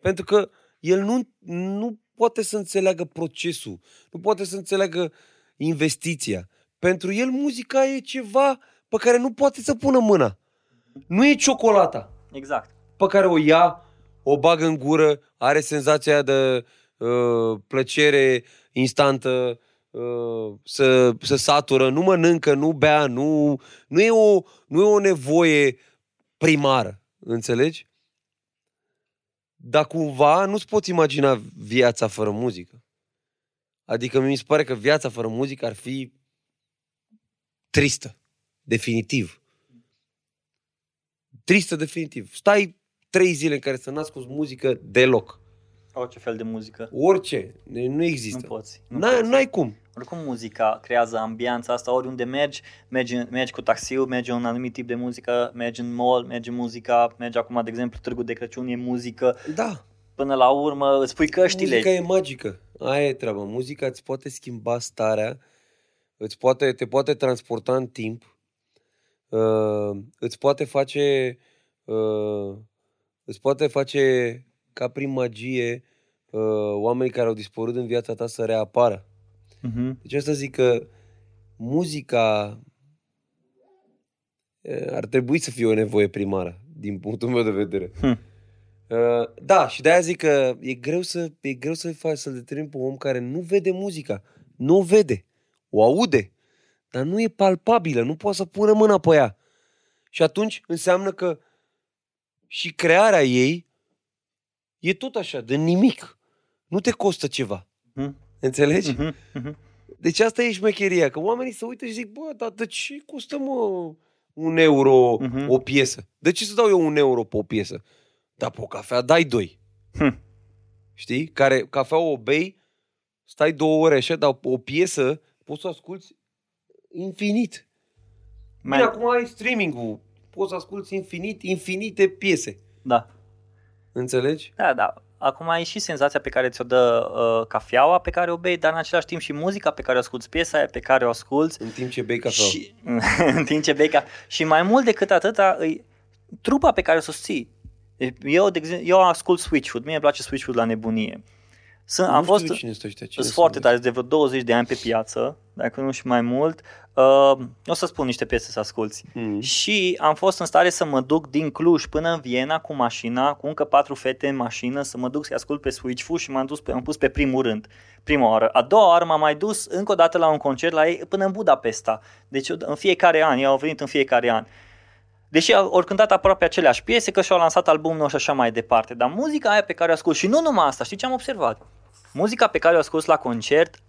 Pentru că el nu, nu poate să înțeleagă procesul, nu poate să înțeleagă investiția. Pentru el muzica e ceva pe care nu poate să pună mâna. Nu e ciocolata Exact. pe care o ia, o bagă în gură, are senzația de uh, plăcere instantă, uh, să, să satură, nu mănâncă, nu bea, nu, nu, e o, nu e o nevoie primară, înțelegi? Dar cumva nu-ți poți imagina viața fără muzică. Adică mi se pare că viața fără muzică ar fi tristă, definitiv. Tristă definitiv. Stai trei zile în care să n-asculti muzică deloc. Orice fel de muzică. Orice. Nu Nu există. poți. Nu N-ai, poți. n-ai cum. Oricum muzica creează ambianța asta, oriunde mergi, mergi, mergi cu taxiul, mergi un anumit tip de muzică, mergi în mall, mergi în muzica, mergi acum, de exemplu, Târgul de Crăciun e muzică, Da. până la urmă îți pui căștile. Muzica e magică. Aia e treaba. Muzica îți poate schimba starea, îți poate, te poate transporta în timp, uh, îți poate face uh, îți poate face ca prin magie uh, oamenii care au dispărut în viața ta să reapară. Mhm. Deci asta zic că muzica uh, ar trebui să fie o nevoie primară, din punctul meu de vedere. Hm. Uh, da, și de-aia zic că e greu să e greu să faci să-l determini pe un om care nu vede muzica. Nu o vede. O aude. Dar nu e palpabilă. Nu poate să pună mâna pe ea. Și atunci înseamnă că și crearea ei e tot așa, de nimic. Nu te costă ceva. Mhm. Înțelegi? Mhm. Mhm. Deci asta e șmecheria, că oamenii se uită și zic, bă, dar de ce costă, mă, un euro Mhm. o piesă? De ce să dau eu un euro pe o piesă? Dar pe o cafea dai doi. Hm. Știi? Care cafea o bei, stai două ore așa, dar o piesă poți să o asculti infinit. Mai... Bine, Mai, acum ai streaming-ul. Poți să asculti infinit, infinite piese. da. Înțelegi? Da, da. Acum ai și senzația pe care ți-o dă uh, cafeaua pe care o bei, dar în același timp și muzica pe care o asculti, piesa aia pe care o asculti. În timp ce bei cafea. Și, (laughs) în timp ce bei ca... Și mai mult decât atâta, îi, trupa pe care o susții. Deci Eu, de exemplu, eu ascult Switchfoot, mie îmi place Switchfoot la nebunie. Sunt, am nu fost, știu cine sunt ăștia. Cine sunt foarte sunt tare, de vreo 20 de ani pe piață, dacă nu și mai mult. Uh, o să spun niște piese să asculti. Mm. Și am fost în stare să mă duc din Cluj până în Viena cu mașina, cu încă patru fete în mașină, să mă duc să-i ascult pe Switchfoot și m-am dus pe, am pus pe primul rând, prima oară. A doua oară m-am mai dus încă o dată la un concert la ei până în Budapesta. Deci în fiecare an, ei au venit în fiecare an. Deși au ori cântat aproape aceleași piese, că și-au lansat albumul nou și așa mai departe. Dar muzica aia pe care o ascult, și nu numai asta, știi ce am observat? Muzica pe care o ascult la concert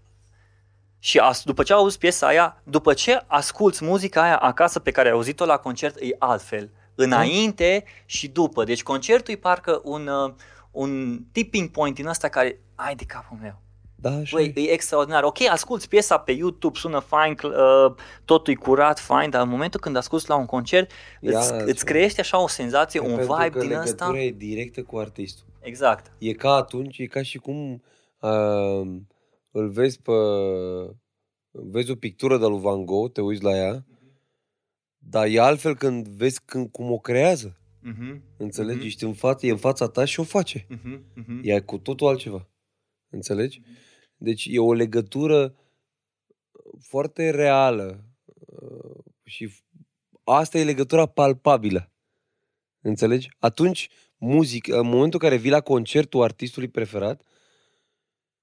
și as, după ce auzi piesa aia, după ce asculți muzica aia acasă pe care ai auzit-o la concert, e altfel. Înainte și după. Deci concertul e parcă un, uh, un tipping point din ăsta care, ai de capul meu. Da, așa Băi, e. e extraordinar. Ok, asculti piesa pe YouTube, sună fain, cl- uh, totul e curat, fain, dar în momentul când asculti la un concert, Ia îți, altceva. îți creiește așa o senzație, un Pentru vibe că din legătura ăsta. e directă cu artistul. Exact. E ca atunci, e ca și cum uh, îl vezi pe... Vezi o pictură de lui Van Gogh, te uiți la ea, dar e altfel când vezi când, cum o creează. Mhm, Înțelegi? Mhm. Ești în față, e în fața ta și o face. mhm, mhm. E cu totul altceva. Înțelegi? Deci e o legătură foarte reală uh, și asta e legătura palpabilă. Înțelegi? Atunci, muzic, în momentul în care vii la concertul artistului preferat,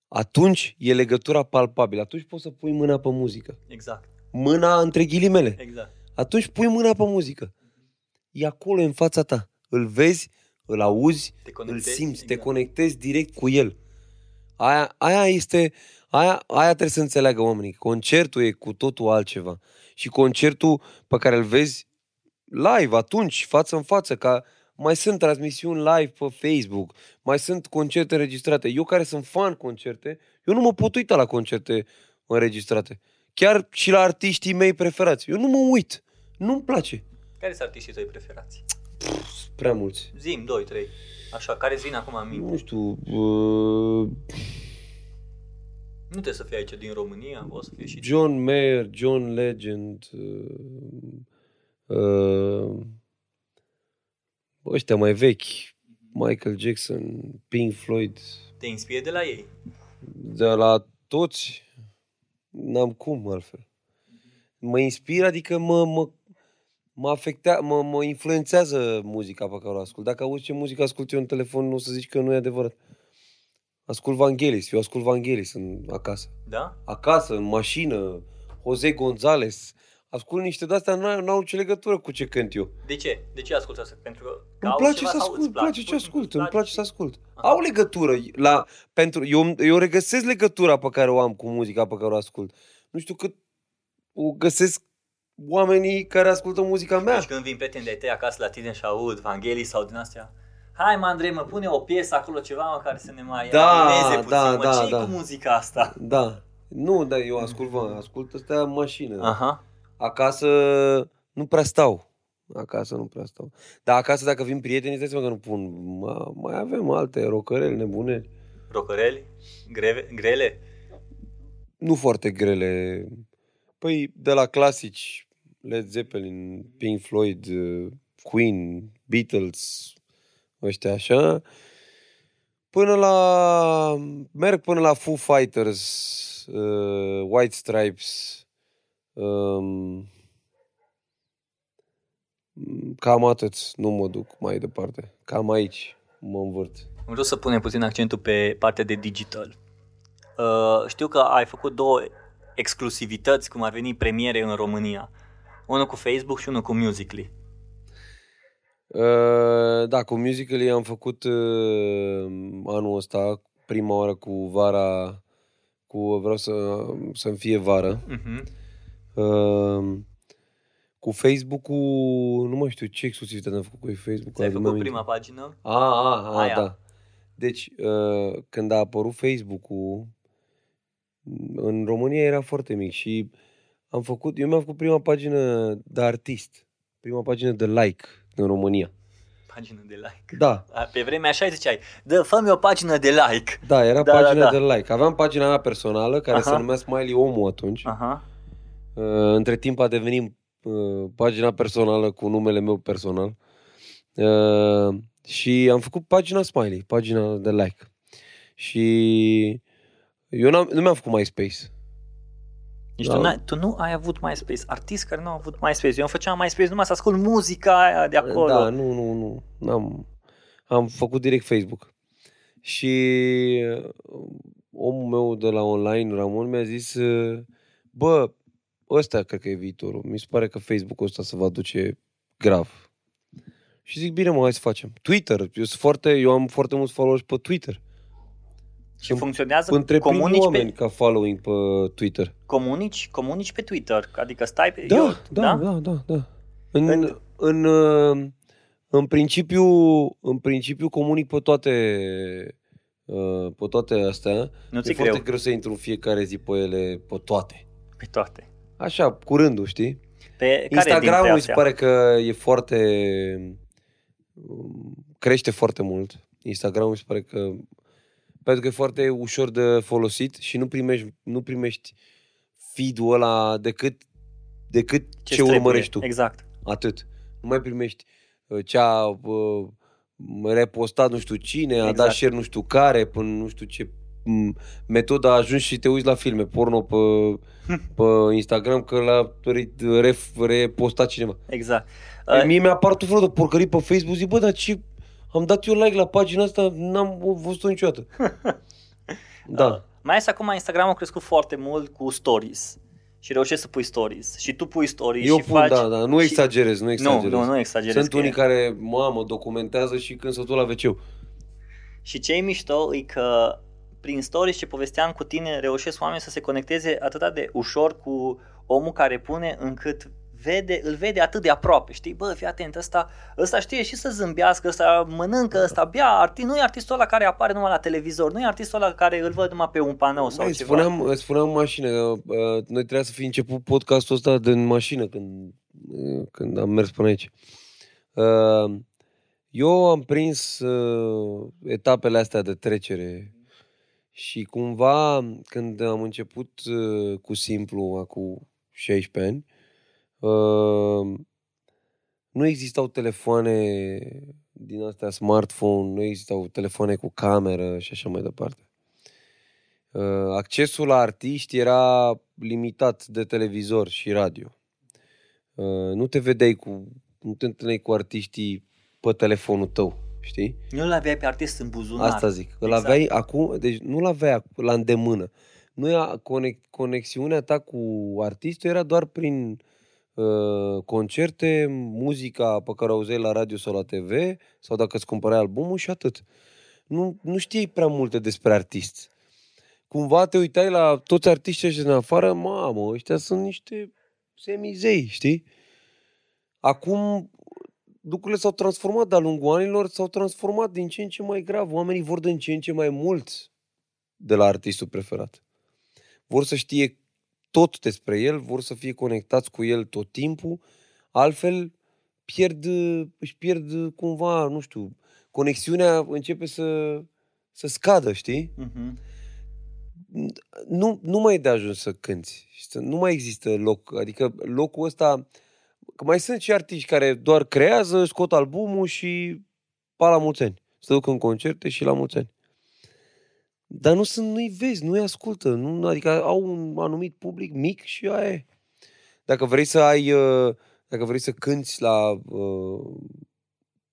atunci e legătura palpabilă. Atunci poți să pui mâna pe muzică. Exact, Mâna între ghilimele. exact. Atunci pui mâna pe muzică. E acolo, e în fața ta. Îl vezi, îl auzi, Te îl conectezi, simți, te exact. conectezi direct cu el. Aia, aia este, aia, aia trebuie să înțeleagă oamenii. Concertul e cu totul altceva. Și concertul pe care îl vezi live, atunci, față în față, ca mai sunt transmisiuni live pe Facebook, mai sunt concerte înregistrate. Eu care sunt fan concerte, eu nu mă pot uita la concerte înregistrate. chiar și la artiștii mei preferați. Eu nu mă uit. Nu-mi place. Care sunt artiștii tăi preferați? Prea mulți. Zim, 2, 3. Așa, care îți vin acum în minte? Nu știu, uh, Nu trebuie să fie aici din România, o să fie și... John Mayer, John Legend, uh, uh, ăștia mai vechi, Michael Jackson, Pink Floyd, Te inspiri de la ei. de la toți, n-am cum altfel. Mă inspiră, adică mă, mă, mă afectea, mă, mă influențează muzica pe care o ascult. Dacă auzi ce muzică ascult eu în telefon, nu o să zici că nu e adevărat. Ascult Vangelis, eu ascult Vangelis în, acasă. Da? acasă, în mașină, Jose Gonzales. Ascult niște de-astea, n-au, n-au ce legătură cu ce cânt eu. De ce? De ce asculti asta? Pentru că Îmi auzi place ceva să sau ascult, îți îmi place ce Îți ascult, îmi place să ascult. Aha. Au legătură. La, pentru, eu, eu regăsesc legătura pe care o am cu muzica pe care o ascult. Nu știu cât o găsesc oamenii care ascultă muzica mea. Deci când vin prieteni de tăi acasă la tine și aud Vangelis sau din astea, Hai mă, Andrei, mă pune o piesă acolo, ceva mă, care să ne mai Da, animeze puțin, da, mă. da, ce da. cu muzica asta? Da. Nu, dar eu ascult, vă, ascult astea în mașină. Aha. Acasă nu prea stau. Acasă nu prea stau. Dar acasă dacă vin prieteni, îți dai seama că nu pun. Ma, mai avem alte rocăreli nebune. Rocăreli? Greve, grele? Nu foarte grele. Păi de la clasici, Led Zeppelin, Pink Floyd, uh, Queen, Beatles, ăștia așa, până la, merg până la Foo Fighters, uh, White Stripes, um, cam atât, nu mă duc mai departe. Cam aici mă învârt. Vreau să punem puțin accentul pe partea de digital. Uh, știu că ai făcut două exclusivități, cum ar veni premiere în România. Unul cu Facebook și unul cu Musical.ly. Uh, da, cu Musical.ly am făcut uh, anul ăsta, prima oară cu vara, cu vreau să, să-mi fie vară. Uh-huh. Uh, cu Facebook-ul, nu mai știu ce exclusivitate am făcut cu Facebook. Ți-ai făcut prima pagină? A, a, a, Aia. da. Deci, uh, când a apărut Facebook-ul, în România era foarte mic și am făcut, eu mi-am făcut prima pagină de artist, prima pagină de like în România. Pagină de like. Da, A, Pe vremea așa ziceai, dă, fă-mi o pagină de like. Da, era Da, da, da, pagina da. de like. Aveam pagina mea personală, care Aha. se numea Smiley Omul atunci. Aha. Uh, între timp a devenit uh, pagina personală cu numele meu personal. Uh, și am făcut pagina Smiley, pagina de like. Și eu n-am, nu mi-am făcut MySpace. Deci Da. tu, n-ai, tu nu ai avut MySpace, artist care nu au avut MySpace. Eu îmi făceam MySpace numai să ascult muzica aia de acolo. Da, nu, nu, nu. N-am, am făcut direct Facebook. Și uh, omul meu de la online, Ramon, mi-a zis, uh, bă, ăsta cred că e viitorul. Mi se pare că Facebook-ul ăsta se va duce grav. Și zic, bine mă, hai să facem. Twitter, eu, sunt foarte, eu am foarte mulți followers pe Twitter. Și funcționează, Între primii comunici oameni pe, ca following pe Twitter. comunici, comunici pe Twitter, adică stai pe... Da, eu, da, da, da, da. În, În- în, în, uh, în, principiu, în principiu comunic pe toate, uh, pe toate astea. Nu e ți-e foarte greu greu să intru în fiecare zi pe ele, pe toate. pe toate. Așa, cu rândul, știi? Pe care dintre Instagramul mi se astea? pare că e foarte... um, crește foarte mult. Instagramul mi se pare că... Pentru că e foarte ușor de folosit și nu primești, nu primești feed-ul ăla decât, decât ce, ce trebuie. urmărești tu. Exact. Atât. Nu mai primești uh, ce a uh, repostat nu știu cine, a Exact. dat share nu știu care, până nu știu ce m, metodă a ajuns și te uiți la filme porno pe, (laughs) pe Instagram că l-a re- ref- repostat cineva. Exact. Uh, Uh, Mie mi-a apărut tot felul de porcării pe Facebook, zic, bă, dar ce... Am dat eu like la pagina asta, n-am văzut-o niciodată. (laughs) Da. Mai ales acum Instagram a crescut foarte mult cu stories. Și reușești să pui stories. Și tu pui stories Eu și pun, faci... da, da, nu și- exagerez, nu Nu, exagerez. nu, nu exagerez. Sunt că unii e- care, mamă, documentează și când se duc la wc Și ce e mișto e că prin stories ce povesteam cu tine reușesc oamenii să se conecteze atât de ușor cu omul care pune încât vede, îl vede atât de aproape, știi? Bă, fii atent, ăsta, ăsta știe și să zâmbească, ăsta mănâncă, ăsta bea, arti, nu e artistul ăla care apare numai la televizor, nu e artistul ăla care îl văd numai pe un panou sau Băi, ceva. spuneam, îți spuneam în mașină, uh, noi trebuia să fi început podcastul ăsta din mașină când, uh, când am mers până aici. Uh, eu am prins uh, etapele astea de trecere și cumva când am început uh, cu simplu, acum 16 ani, uh, nu existau telefoane din astea smartphone, nu existau telefoane cu cameră și așa mai departe. Uh, accesul la artiști era limitat de televizor și radio. Uh, nu te vedeai cu, nu te întâlneai cu artiștii pe telefonul tău, știi? Nu-l aveai pe artist în buzunar. Asta zic. Îl Exact. aveai acum, deci nu-l aveai ac- la îndemână. Nu era conex, conexiunea ta cu artistul era doar prin uh, concerte, muzica pe care o auzeai la radio sau la TV, sau dacă îți cumpărai albumul și atât. Nu, nu știai prea multe despre artist. Cumva te uitai la toți artiștii ăștia din afară, mamă, ăștia sunt niște semizei, știi? Acum lucrurile s-au transformat de-a lungul anilor, s-au transformat din ce în ce mai grav. Oamenii vor din ce în ce mai mult de la artistul preferat. Vor să știe tot despre el, vor să fie conectați cu el tot timpul, altfel pierd, își pierd cumva, nu știu, conexiunea începe să, să scadă, știi? Mhm. nu, nu mai e de ajuns să cânti. Și să- Nu mai există loc. Adică locul ăsta... Că mai sunt și artiști care doar creează, scot albumul și pa la mulți ani. Se duc în concerte și la mulți ani. Dar nu sunt, nu-i vezi, nu-i ascultă. Nu, adică au un anumit public mic și aia e. Dacă vrei să ai, uh, dacă vrei să cânti la uh,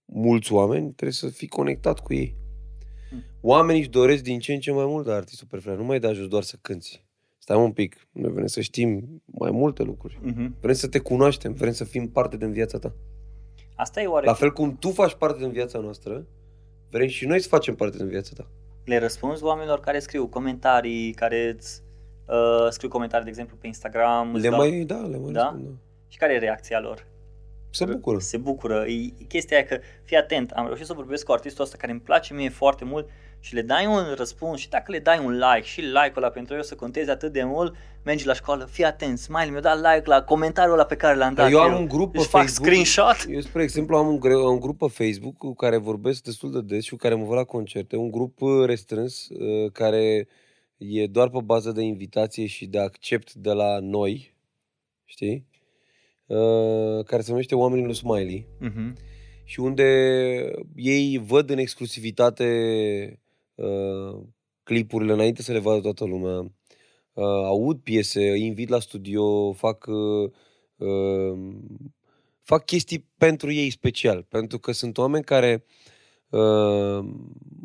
mulți oameni, trebuie să fii conectat cu ei. Oamenii își doresc din ce în ce mai mult de artistul preferat. Nu mai de ajuns doar să cânti. Stai un pic. Noi vrem să știm mai multe lucruri. Mhm. Vrem să te cunoaștem. Vrem să fim parte din viața ta. Asta e oare La fel cum tu faci parte din viața noastră, vrem și noi să facem parte din viața ta. Le răspunzi oamenilor care scriu comentarii, care îți uh, scriu comentarii, de exemplu, pe Instagram. îți Le dau- mai, da, le mai Da? răspund, da. Și care e reacția lor? Se bucură. Se bucură. E, e chestia aia că, fii atent, am reușit să vorbesc cu artistul ăsta care îmi place mie foarte mult și le dai un răspuns și dacă le dai un like și like-ul ăla pentru el să conteze atât de mult, mergi la școală, fii atent, Smiley mi-a dat like la comentariul ăla pe care l-am dat eu am un grup pe Își fac Facebook. screenshot. Eu, spre exemplu, am un, gre- un grup pe Facebook cu care vorbesc destul de des și cu care mă văd la concerte. Un grup uh, restrâns uh, care e doar pe bază de invitație și de accept de la noi, știi? Uh, care se numește Oamenii lui Smiley Mhm. și unde ei văd în exclusivitate uh, clipurile înainte să le vadă toată lumea. Uh, aud piese, îi invit la studio, fac, uh, uh, fac chestii pentru ei special, pentru că sunt oameni care uh,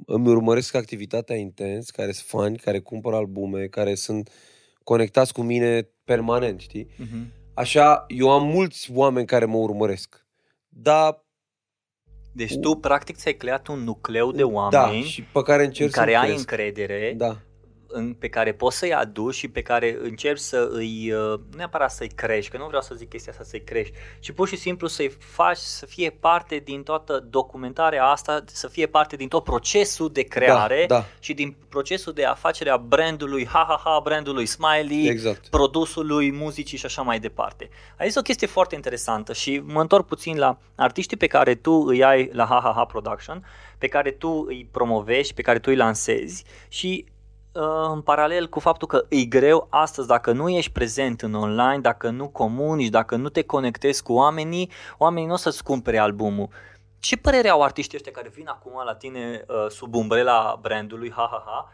îmi urmăresc activitatea intens, care sunt fani, care cumpără albume, care sunt conectați cu mine permanent, știi? Mhm. Așa, eu am mulți oameni care mă urmăresc. Dar Deci tu, practic, ți-ai creat un nucleu de da, oameni și pe care în încerc care să ai cresc. încredere, Da. În, pe care poți să-i aduci și pe care încerci să îi, uh, nu neapărat să-i crești, că nu vreau să zic chestia asta să-i crești, ci pur și simplu să-i faci să fie parte din toată documentarea asta, să fie parte din tot procesul de creare Da, da. și din procesul de afacere a brandului, ha ha ha, brandului Smiley, Exact. produsului, muzicii și așa mai departe. Ai zis o chestie foarte interesantă și mă întorc puțin la artiștii pe care tu îi ai la HaHaHa Production, pe care tu îi promovezi și pe care tu îi lansezi și uh, în paralel cu faptul că e greu astăzi dacă nu ești prezent în online, dacă nu comunici, dacă nu te conectezi cu oamenii, oamenii nu o să-ți cumpere albumul. Ce părere au artiștii ăștia care vin acum la tine uh, sub umbrela brandului HaHaHa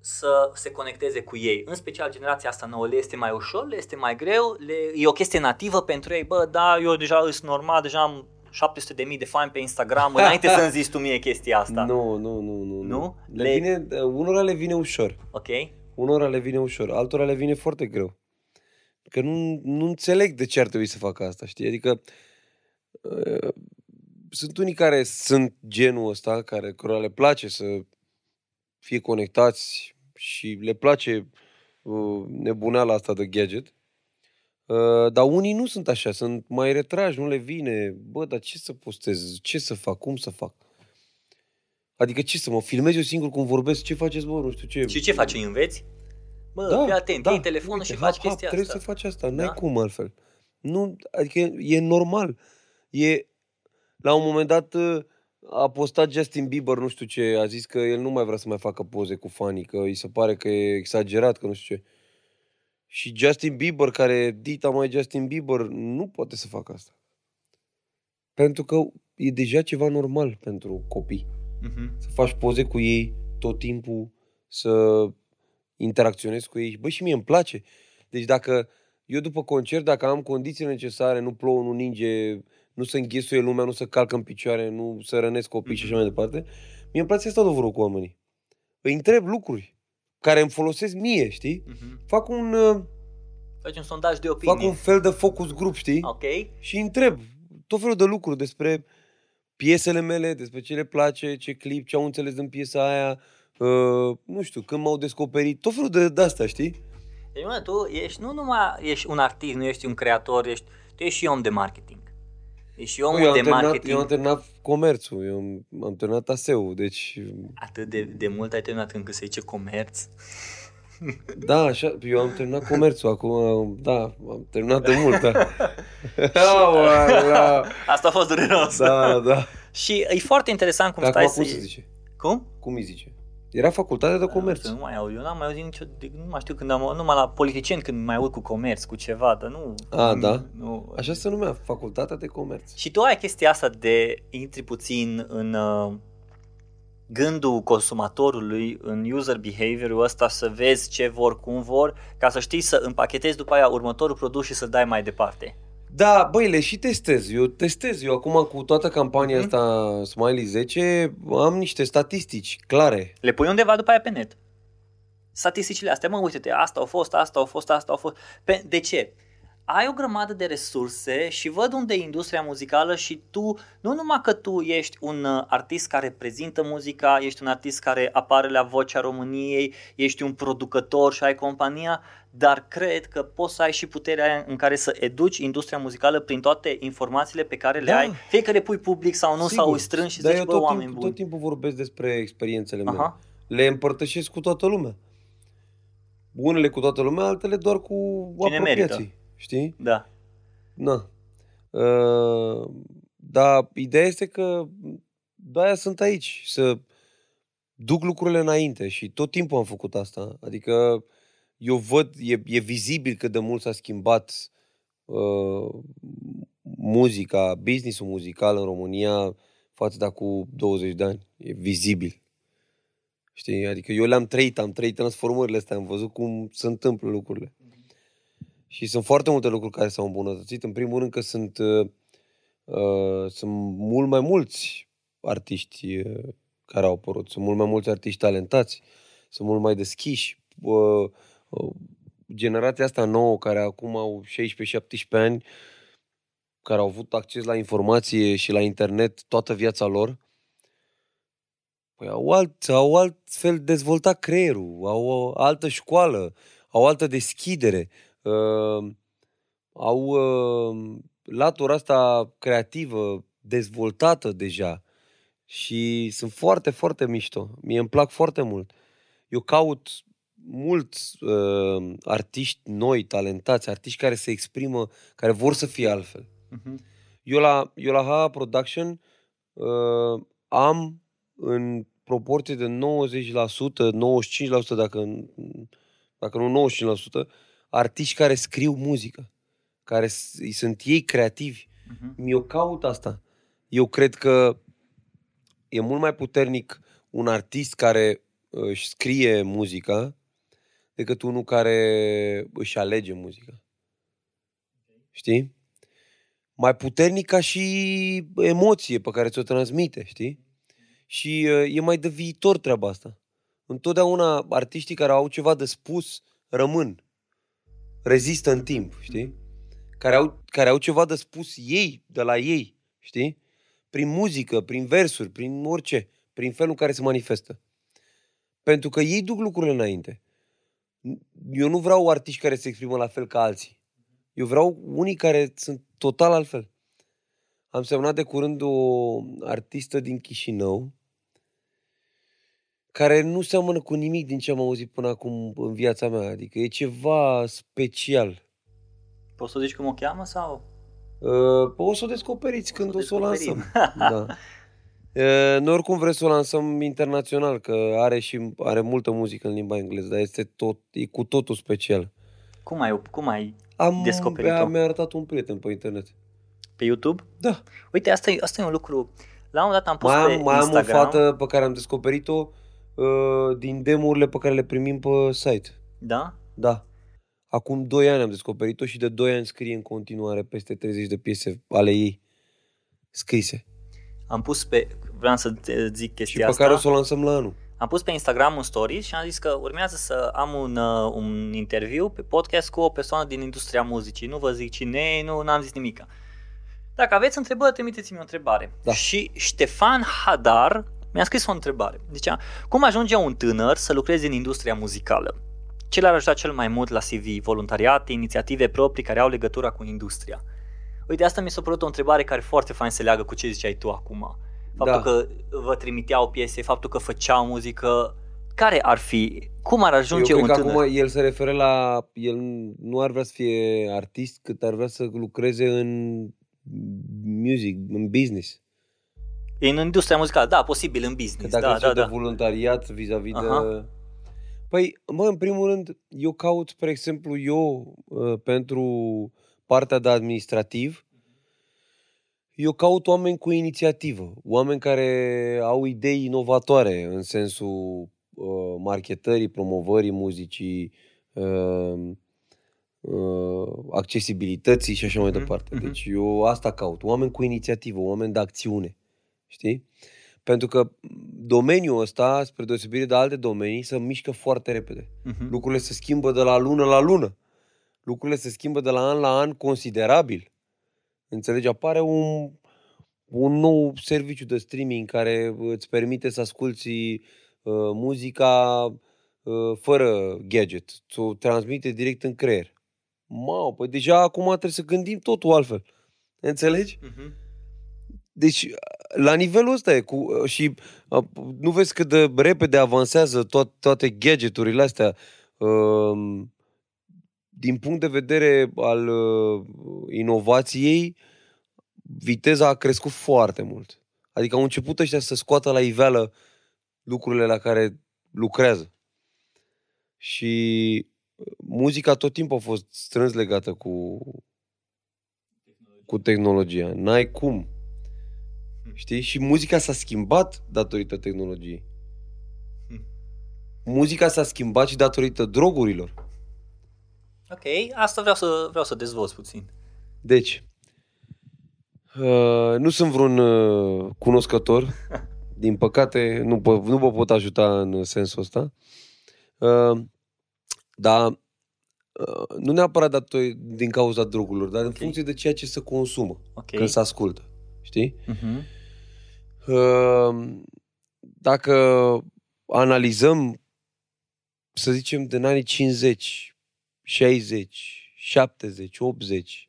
să se conecteze cu ei. În special generația asta nouă le este mai ușor, le este mai greu, le, e o chestie nativă pentru ei. Bă, da, eu deja sunt normal, deja am 700.000 de fani pe Instagram, înainte să-mi zici tu mie chestia asta. Nu, nu, nu, nu. Nu? Le, Le- vine, unora le vine ușor. Ok? Unora le vine ușor, altora le vine foarte greu. Că nu, nu înțeleg de ce ar trebui să facă asta, știi? Adică uh, sunt unii care sunt genul ăsta, care cărora le place să fie conectați și le place uh, nebuneala asta de gadget. Uh, dar unii nu sunt așa, sunt mai retrași, nu le vine. Bă, dar ce să postez? Ce să fac? Cum să fac? Adică ce să mă filmez eu singur cum vorbesc? Ce faceți, bă? Nu știu ce. Și ce faci? Înveți? Bă, fii atent, iei telefonul uite, și faci hap, chestia hap, trebuie asta. să faci asta, n-ai Da? cum altfel. Nu, adică e normal. E, la un moment dat uh, a postat Justin Bieber, nu știu ce, a zis că el nu mai vrea să mai facă poze cu fanii, că îi se pare că e exagerat, că nu știu ce. Și Justin Bieber, care e dita mai Justin Bieber, nu poate să facă asta. Pentru că e deja ceva normal pentru copii. Mhm. Să faci poze cu ei tot timpul, să interacționezi cu ei. Bă, și mie îmi place. Deci dacă eu după concert, dacă am condițiile necesare, nu plouă, nu ninge, nu se înghesuie lumea, nu se calcă în picioare, nu se rănesc copii și așa mai departe, mie îmi place să stau de vorbă cu oamenii. Îi întreb lucruri care îmi folosesc mie, știi? Mhm. Fac un, uh, Faci un sondaj de opinie. fac un fel de focus group, știi? Ok. și îi întreb tot felul de lucruri despre piesele mele, despre ce le place, ce clip, ce au înțeles în piesa aia, uh, nu știu, când m-au descoperit, tot felul de, de astea, știi? Deci, mă, tu ești, nu numai ești un artist, nu ești un creator, ești, tu ești și om de marketing. Ești și omul eu, am de terminat, marketing. eu am terminat comerțul, eu am, am terminat ASEU, deci Atât de, de mult ai terminat încât se zice comerț. (laughs) da, așa, eu am terminat comerțul, acum, da, am terminat de mult, da. (laughs) Aolea, Asta a fost dureros. da, da. Și e foarte interesant cum Dar stai acum să... cum se zice? Cum? Cum îi zice? Era facultatea de comerț. Nu mai aud, eu n-am mai auzit nicio, de, nu mai știu când am, numai la politicieni când mai aud cu comerț, cu ceva, dar nu... A, da? Nu. Așa se numea, facultatea de comerț. Și tu ai chestia asta de intri puțin în uh, gândul consumatorului, în user behavior-ul ăsta, să vezi ce vor, cum vor, ca să știi să împachetezi după aia următorul produs și să dai mai departe. Da, băi, le și testez. Eu testez. Eu acum cu toată campania Mhm. asta Smiley 10 am niște statistici clare. Le pui undeva după aia pe net. Statisticile astea, mă, uite-te, asta au fost, asta au fost, asta au fost. Pe, de ce? Ai o grămadă de resurse și văd unde e industria muzicală și tu, nu numai că tu ești un uh, artist care prezintă muzica, ești un artist care apare la Vocea României, ești un producător și ai compania, dar cred că poți să ai și puterea aia în care să educi industria muzicală prin toate informațiile pe care le Da. ai, fie că le pui public sau nu, sau Sigur. îi strângi și Dar zici, eu bă, tot, oameni timp, buni. tot timpul vorbesc despre experiențele mele. Aha. Le împărtășesc cu toată lumea. Unele cu toată lumea, altele doar cu Cine apropiații. merită. Știi? Da. Na. Uh, dar ideea este că de-aia sunt aici, să duc lucrurile înainte și tot timpul am făcut asta. Adică eu văd, e, e vizibil cât de mult s-a schimbat uh, muzica, businessul muzical în România față de acum 20 de ani. E vizibil. Știi? Adică eu le-am trăit, am trăit transformările astea, am văzut cum se întâmplă lucrurile. Și sunt foarte multe lucruri care s-au îmbunătățit. În primul rând că sunt, uh, uh, sunt mult mai mulți artiști uh, care au apărut. Sunt mult mai mulți artiști talentați. Sunt mult mai deschiși. Uh, uh, generația asta nouă, care acum au 16-17 ani, care au avut acces la informație și la internet toată viața lor, păi au alt, au alt fel dezvoltat creierul, au o altă școală, au altă deschidere, uh, au uh, latura asta creativă dezvoltată deja și sunt foarte, foarte mișto. Mie îmi plac foarte mult. Eu caut mulți uh, artiști noi, talentați, artiști care se exprimă, care vor să fie altfel. Mhm. Eu la, eu la HA Production uh, am în proporție de 90%, 95% dacă, dacă nu 95%, artiști care scriu muzică, care s- sunt ei creativi. Mhm. Eu caut asta. Eu cred că e mult mai puternic un artist care uh, își scrie muzica decât unul care își alege muzica. Știi? Mai puternic ca și emoție pe care ți-o transmite, știi? Și uh, e mai de viitor treaba asta. Întotdeauna artiștii care au ceva de spus rămân. Rezistă în timp, știi? Care au, care au ceva de spus ei, de la ei, știi? Prin muzică, prin versuri, prin orice, prin felul în care se manifestă. Pentru că ei duc lucrurile înainte. Eu nu vreau artiști care se exprimă la fel ca alții. Eu vreau unii care sunt total altfel. Am semnat de curând o artistă din Chișinău care nu seamănă cu nimic din ce am auzit până acum în viața mea. Adică e ceva special. Poți să zici cum o cheamă sau? Uh, o să o descoperiți când o, O să o descoperim. lansăm. (laughs) da. Uh, noi oricum vrem să o lansăm internațional, că are și are multă muzică în limba engleză, dar este tot, e cu totul special. Cum ai, cum ai Am, Descoperit-o. mi-a, mi-a arătat un prieten pe internet. pe YouTube? Da. Uite, asta e, asta e un lucru. La un moment dat am pus Mai pe am, mai am o Instagram. fată pe care am descoperit-o uh, din demurile pe care le primim pe site. Da? Da. Acum 2 ani am descoperit-o și de 2 ani scrie în continuare peste 30 de piese ale ei scrise. Am pus pe... Vreau să te zic Și chestia pe asta. care o să o lansăm la anul. Am pus pe Instagram un story și am zis că urmează să am un, uh, un interviu pe podcast cu o persoană din industria muzicii. Nu vă zic cine e, nu am zis nimica. Dacă aveți întrebări, trimiteți-mi o întrebare. Da. Și Ștefan Hadar mi-a scris o întrebare. Zicea, cum ajunge un tânăr să lucreze în industria muzicală? Ce l-ar ajuta cel mai mult la CV? Voluntariate, inițiative proprii care au legătura cu industria? Uite, asta mi s-a părut o întrebare care foarte fain se leagă cu ce ziceai tu acum. Faptul Da. că vă trimiteau piese, faptul că făceau muzică, care ar fi, cum ar ajunge Eu un cred că tânăr? acum el se referă la... El nu ar vrea să fie artist, cât ar vrea să lucreze în music, în business. În industria muzicală, da, posibil în Că business, dacă da, încep da, de da. voluntariat vis-a-vis Aha. de... Păi, mă, în primul rând, eu caut, spre exemplu, eu, uh, pentru partea de administrativ, eu caut oameni cu inițiativă, oameni care au idei inovatoare în sensul uh, marketării, promovării muzicii, uh, uh, accesibilității și așa mai Mhm, departe. mhm. Deci eu asta caut, oameni cu inițiativă, oameni de acțiune, știi? Pentru că domeniul ăsta, spre deosebire de alte domenii, se mișcă foarte repede. Mhm. Lucrurile se schimbă de la lună la lună. Lucrurile se schimbă de la an la an considerabil. Înțelegi? Apare un, un nou serviciu de streaming care îți permite să asculti uh, muzica uh, fără gadget. Ți-o transmite direct în creier. Mau, păi deja acum trebuie să gândim totul altfel. Înțelegi? Mhm. Deci, la nivelul ăsta e cu, și uh, nu vezi cât de repede avansează to- toate gadgeturile astea. Um, Din punct de vedere al uh, inovației, viteza a crescut foarte mult. Adică au început ăștia să scoată la iveală lucrurile la care lucrează. Și muzica tot timpul a fost strâns legată cu, cu tehnologia. N-ai cum. Știi? Și muzica s-a schimbat datorită tehnologiei. Hmm. Muzica s-a schimbat și datorită drogurilor. Ok, asta vreau să, vreau să dezvolți puțin. Deci, uh, nu sunt vreun uh, cunoscător. (laughs) Din păcate, nu, pă, nu vă pot ajuta în sensul ăsta. Uh, dar uh, nu neapărat dator- din cauza drogurilor, dar Ok. în funcție de ceea ce se consumă Ok. când se ascultă. Știi? Mhm. Uh, dacă analizăm, să zicem, din anii 50, 60, 70, 80,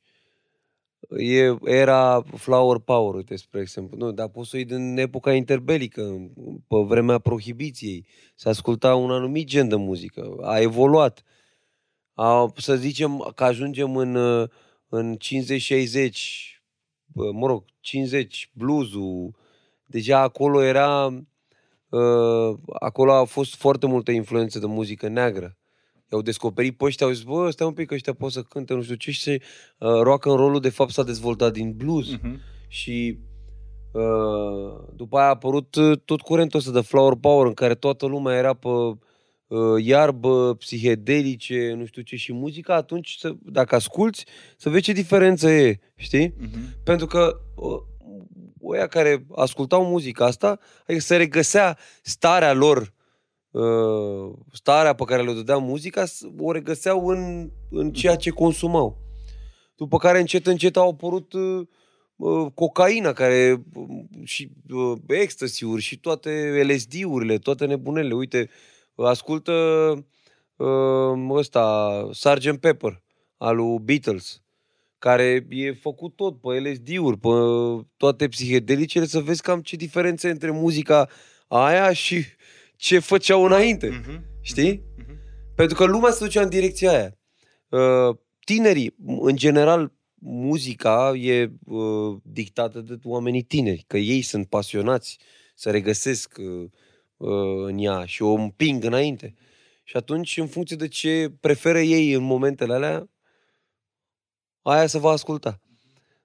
e era flower power, uite, spre exemplu. Nu, dar poți să o iei din epoca interbelică, pe vremea prohibiției. Se asculta un anumit gen de muzică. A evoluat. A, să zicem că ajungem în, uh, în 50-60, bă, mă rog, 50, blues-ul, deja acolo era, uh, acolo a fost foarte multă influență de muzică neagră. I-au descoperit pe ăștia, au zis, bă, stai un pic că ăștia pot să cânte, nu știu ce, și se, uh, rock and roll de fapt s-a dezvoltat din blues. Mhm. Și uh, după aia a apărut uh, tot curentul ăsta de flower power în care toată lumea era pe uh, iarbă, psihedelice, nu știu ce, și muzica atunci, să, dacă asculți, să vezi ce diferență e, știi? Mhm. Pentru că uh, oia care ascultau muzica asta, adică se regăsea starea lor, uh, starea pe care le dădea muzica, s- o regăseau în, în ceea ce consumau. După care încet, încet au apărut uh, uh, cocaina care, uh, și uh, ecstasy-uri și toate LSD-urile, toate nebunele. Uite, ascultă uh, ăsta, Sgt. Pepper, al lui Beatles. care e făcut tot pe LSD-uri, pe toate psihedelicele, să vezi cam ce diferențe între muzica aia și ce făceau înainte. Mhm. Știi? Mhm. Pentru că lumea se ducea în direcția aia. Uh, Tinerii, în general, muzica e uh, dictată de oamenii tineri, că ei sunt pasionați, să regăsesc uh, uh, în ea și o împing înainte. Și atunci, în funcție de ce preferă ei în momentele alea, aia se va asculta.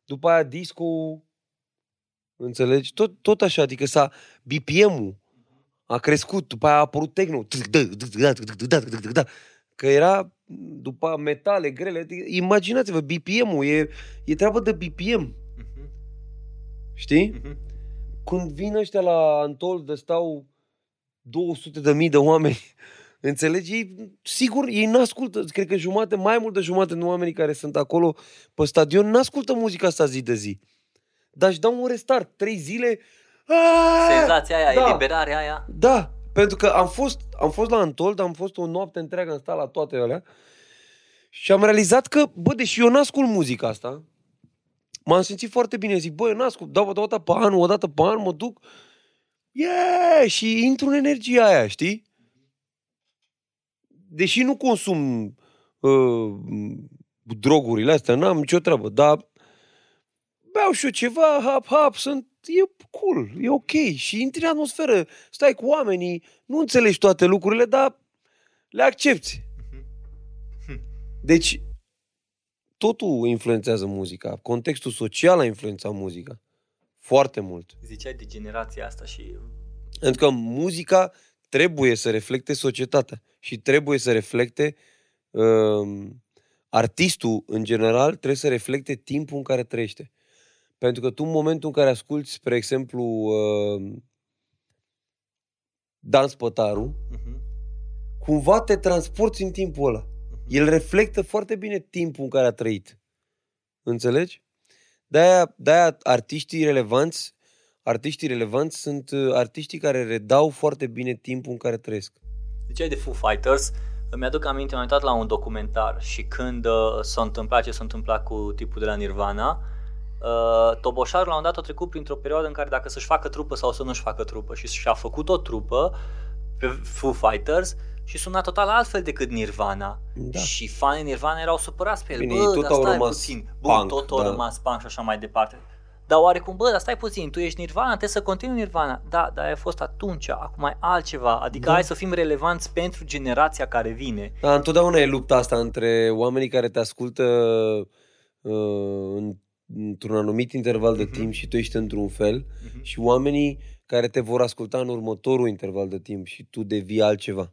După aia disco, înțelegi? Tot, tot așa, adică s-a, BPM-ul a crescut, după aia a apărut techno, că era după aia metale grele, adică imaginați-vă, BPM-ul e, e treabă de BPM, Mhm. știi? Mhm. Când vin ăștia la Antol de stau 200 de mii de oameni, (laughs) înțelegi? Ei, sigur, ei n-ascultă, cred că jumate, mai mult de jumate din oamenii care sunt acolo pe stadion, n-ascultă muzica asta zi de zi. Dar își dau un restart, trei zile, Aaaa! Senzația aia, Da. eliberarea aia. Da, pentru că am fost, am fost la Antold, am fost o noapte întreagă, am stat la toate alea și am realizat că, bă, deși eu n-ascult muzica asta, m-am simțit foarte bine. Zic, bă, eu n-ascult, dau o dată pe an, o dată pe an, mă duc, yeah! și intru în energia aia, știi? Deși nu consum uh, drogurile astea, n-am nicio treabă, dar beau și eu ceva, hap, hap, sunt, e cool, e ok. Și intri în atmosferă, stai cu oamenii, nu înțelegi toate lucrurile, dar le accepti. Deci, totul influențează muzica. Contextul social a influențat muzica. Foarte mult. Ziceai de generația asta și... Pentru că muzica trebuie să reflecte societatea și trebuie să reflecte um, artistul în general trebuie să reflecte timpul în care trăiește. Pentru că tu în momentul în care asculti, spre exemplu, uh, Dan Spătaru, Mhm. cumva te transporti în timpul ăla. El reflectă foarte bine timpul în care a trăit. Înțelegi? De-aia, de-aia artiștii relevanți, artiștii relevanți sunt uh, artiștii care redau foarte bine timpul în care trăiesc. Ziceai de Foo Fighters, îmi aduc aminte, m-am uitat la un documentar și când uh, s-a întâmplat ce s-a întâmplat cu tipul de la Nirvana, uh, Toboșarul la un dat a trecut printr-o perioadă în care dacă să-și facă trupă sau să nu-și facă trupă și și-a făcut o trupă pe Foo Fighters și suna total altfel decât Nirvana. Da. Și fanii Nirvana erau supărați pe el. Bine, bă, ei tot dar au stai rămas puțin. Bun, punk, tot au da. rămas punk și așa mai departe. Dar oarecum, bă, dar stai puțin, tu ești Nirvana, trebuie să continui Nirvana. Da, dar ai fost atunci, acum ai altceva. Adică Da. hai să fim relevanți pentru generația care vine. Da, întotdeauna e lupta asta între oamenii care te ascultă uh, în, într-un anumit interval de Mhm. timp și tu ești într-un fel Mhm. și oamenii care te vor asculta în următorul interval de timp și tu devii altceva.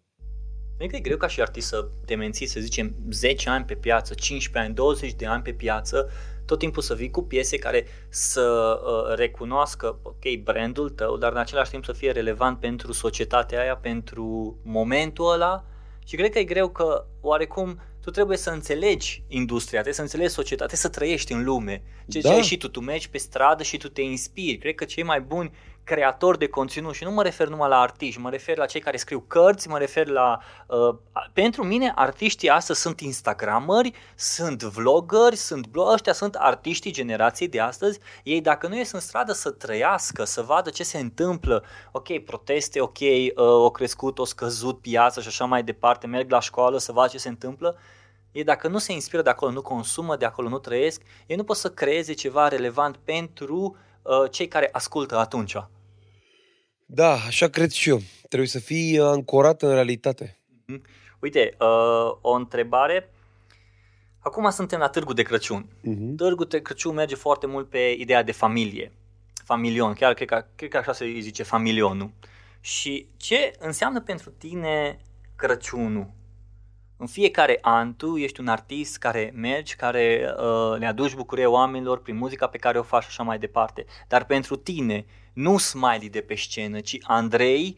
Cred că e greu ca și artist să te menții, să zicem, 10 ani pe piață, 15 ani, 20 de ani pe piață, tot timpul să vii cu piese care să uh, recunoască, ok, brandul tău, dar în același timp să fie relevant pentru societatea aia, pentru momentul ăla. Și cred că e greu că, oarecum, tu trebuie să înțelegi industria, trebuie să înțelegi societatea, trebuie să trăiești în lume. Ce Da. da. ai și tu, tu mergi pe stradă și tu te inspiri. Cred că cei mai buni creatori de conținut și nu mă refer numai la artiști, mă refer la cei care scriu cărți, mă refer la... Uh, pentru mine artiștii astăzi sunt instagramări, sunt vloggeri, sunt blog, ăștia sunt artiștii generației de astăzi. Ei dacă nu ies în stradă să trăiască, să vadă ce se întâmplă, ok, proteste, ok, uh, o crescut, o scăzut piața și așa mai departe, merg la școală să vadă ce se întâmplă, ei dacă nu se inspiră de acolo, nu consumă, de acolo nu trăiesc, ei nu pot să creeze ceva relevant pentru uh, cei care ascultă atunci. Da, așa cred și eu. Trebuie să fii uh, ancorat în realitate. Uite, uh, o întrebare. Acum suntem la Târgu de Crăciun. Uh-huh. Târgul de Crăciun merge foarte mult pe ideea de familie. Familion, chiar cred că, cred că așa se îi zice familionul. Și ce înseamnă pentru tine Crăciunul? În fiecare an tu ești un artist care mergi, care uh, le aduci bucurie oamenilor prin muzica pe care o faci și așa mai departe. Dar pentru tine, nu Smiley de pe scenă, ci Andrei,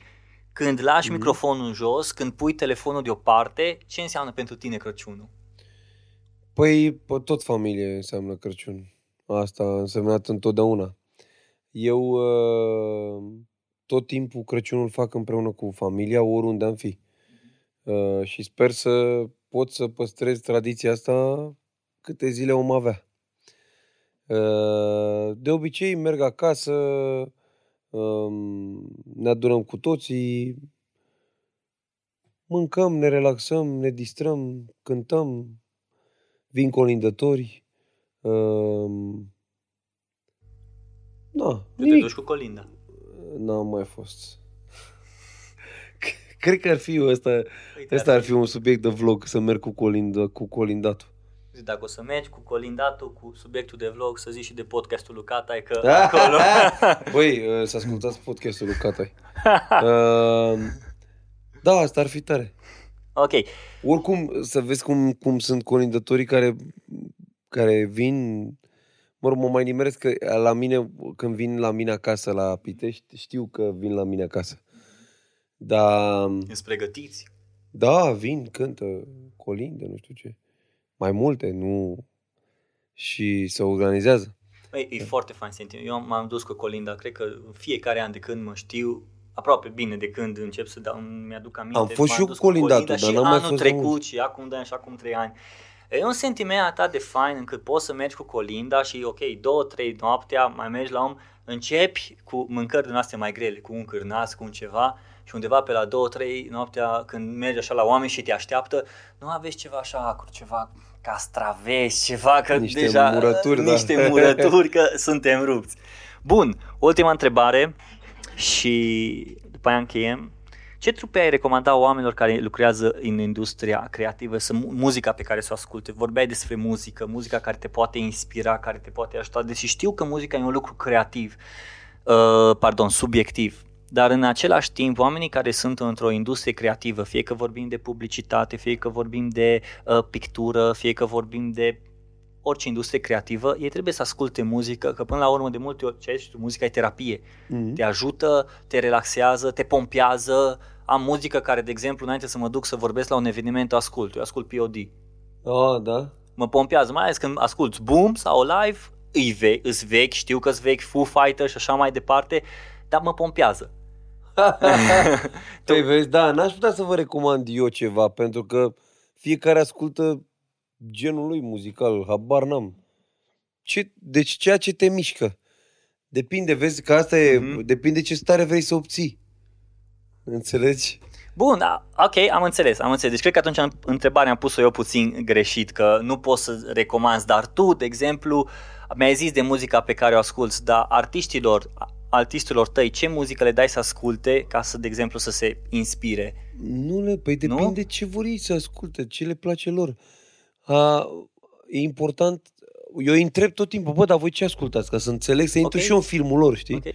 când lași Mhm. microfonul jos, când pui telefonul deoparte, ce înseamnă pentru tine Crăciunul? Păi, pe tot familie înseamnă Crăciun. Asta a însemnat întotdeauna. Eu uh, tot timpul Crăciunul fac împreună cu familia, oriunde am fi. Uh, și sper să pot să păstrez tradiția asta câte zile om avea. Uh, De obicei merg acasă, um, ne adunăm cu toții, mâncăm, ne relaxăm, ne distrăm, cântăm, vin colindători. Um, Na, Tu te nimic. duci cu Colinda. N-am mai fost. Cred că ar fi ăsta, Uite, ăsta ar fi un subiect de vlog, să merg cu, colind, cu colindatul. Zic, Dacă o să mergi cu colindatul, cu subiectul de vlog, să zici și de podcastul lui Catai, că Da. acolo... (laughs) Băi, uh, să ascultați podcastul lui Catai. Uh, da, asta ar fi tare. ok, Oricum, să vezi cum, cum sunt colindătorii care, care vin... Mă rog, mă mai nimeresc că la mine, când vin la mine acasă la Pitești, știu că vin la mine acasă. Dar, ești pregătiți. da, vin, cântă, colindă, nu știu ce. Mai multe, nu... Și se organizează. Băi, e foarte fain sentiment. Eu m-am dus cu Colinda, cred că în fiecare an de când mă știu, aproape bine de când încep să dau, mi-aduc aminte. Am fost m-am și eu dus cu Colindatul, Colinda dar și n-am mai anul fost de trecut mult. și acum 2 ani și acum 3 ani. E un sentiment atât de fain încât poți să mergi cu Colinda și ok, două, trei noaptea, mai mergi la om, începi cu mâncări din astea mai grele, cu un cârnaț, cu un ceva și undeva pe la două, trei noaptea când mergi așa la oameni și te așteaptă, nu aveți ceva așa acru, ceva castraveți, ceva, că Niște deja, murături, da. niște murături, că suntem rupți. Bun, ultima întrebare și după aia încheiem. Ce trupe ai recomanda oamenilor care lucrează în industria creativă, să mu- muzica pe care să o asculte? Vorbeai despre muzică, muzica care te poate inspira, care te poate ajuta, deși știu că muzica e un lucru creativ, uh, pardon, subiectiv. Dar în același timp, oamenii care sunt într-o industrie creativă, fie că vorbim de publicitate, fie că vorbim de uh, pictură, fie că vorbim de orice industrie creativă, ei trebuie să asculte muzică, că până la urmă de multe ori, ce ai zis tu, muzica e terapie Mm-hmm. te ajută, te relaxează, te pompează. Am muzică care, de exemplu, înainte să mă duc să vorbesc la un eveniment, o ascult. Eu ascult POD. Ah, da? Mă pompează, mai ales când ascult Boom sau Live, îi ve- îs vechi, știu că îs vechi, Foo Fighters și așa mai departe, dar mă pompează. (laughs) Păi vezi, da, n-aș putea să vă recomand eu ceva, pentru că fiecare ascultă genul lui muzical, habar n-am. Ce, deci ceea ce te mișcă. Depinde, vezi că asta e, Mhm. depinde ce stare vrei să obții. Înțelegi? Bun, da, ok, am înțeles, am înțeles. Deci cred că atunci întrebarea am pus-o eu puțin greșit, că nu poți să recomanzi, dar tu, de exemplu, mi-ai zis de muzica pe care o asculți, dar artiștilor, artistilor tăi, ce muzică le dai să asculte ca să, de exemplu, să se inspire? Nu le, păi Nu? depinde ce vor ei să asculte, ce le place lor. A, e important, eu îi întreb tot timpul, bă, dar voi ce ascultați? Ca să înțeleg, să intru Ok. și eu în filmul lor, știi? Ok.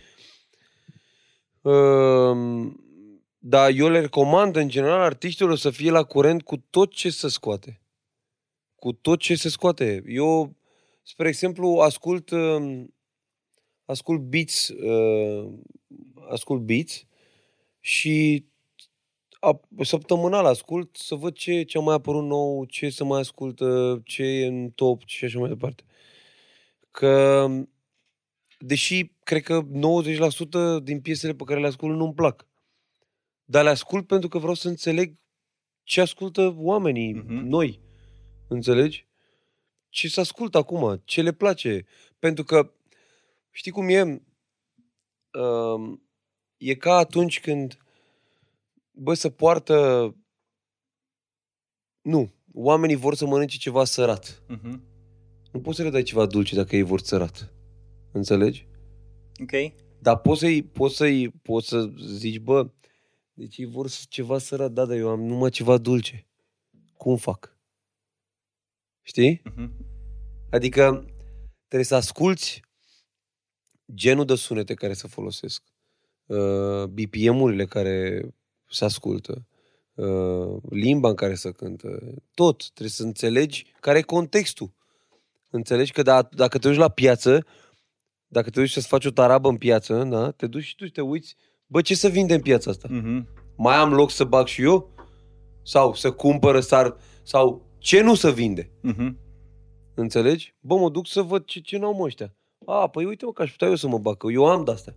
Um, dar eu le recomand în general artiștilor să fie la curent cu tot ce se scoate. Cu tot ce se scoate. Eu, spre exemplu, ascult um, ascult beats uh, ascult beats și a, săptămânal ascult să văd ce, ce a mai apărut nou, ce să mai ascultă, ce e în top și așa mai departe. Că deși cred că 90% din piesele pe care le ascult nu-mi plac. Dar le ascult pentru că vreau să înțeleg ce ascultă oamenii, Mhm. noi. Înțelegi? Ce să ascult acum, ce le place. Pentru că, știi cum e? Um, e ca atunci când, bă, să poartă... Nu, oamenii vor să mănânce ceva sărat. Mhm. Nu poți să le dai ceva dulce dacă ei vor sărat. Înțelegi? Ok. Dar poți să-i, poți să-i, poți să zici, bă, deci ei vor ceva sărat, da, dar eu am numai ceva dulce. Cum fac? Știi? Mhm. Adică trebuie să asculți genul de sunete care se folosesc, uh, BPM-urile care se ascultă, uh, limba în care se cântă, tot. Trebuie să înțelegi care e contextul. Înțelegi că da, dacă te duci la piață, dacă te duci să-ți faci o tarabă în piață, da, te duci și tu și te uiți, bă, ce să vinde în piața asta? Mhm. Mai am loc să bag și eu? Sau să cumpără, sar, sau ce nu să vinde? Mhm. Înțelegi? Bă, mă duc să văd ce, ce n-au mă ăștia. A, păi uite mă că aș putea eu să mă bag, că eu am de-astea.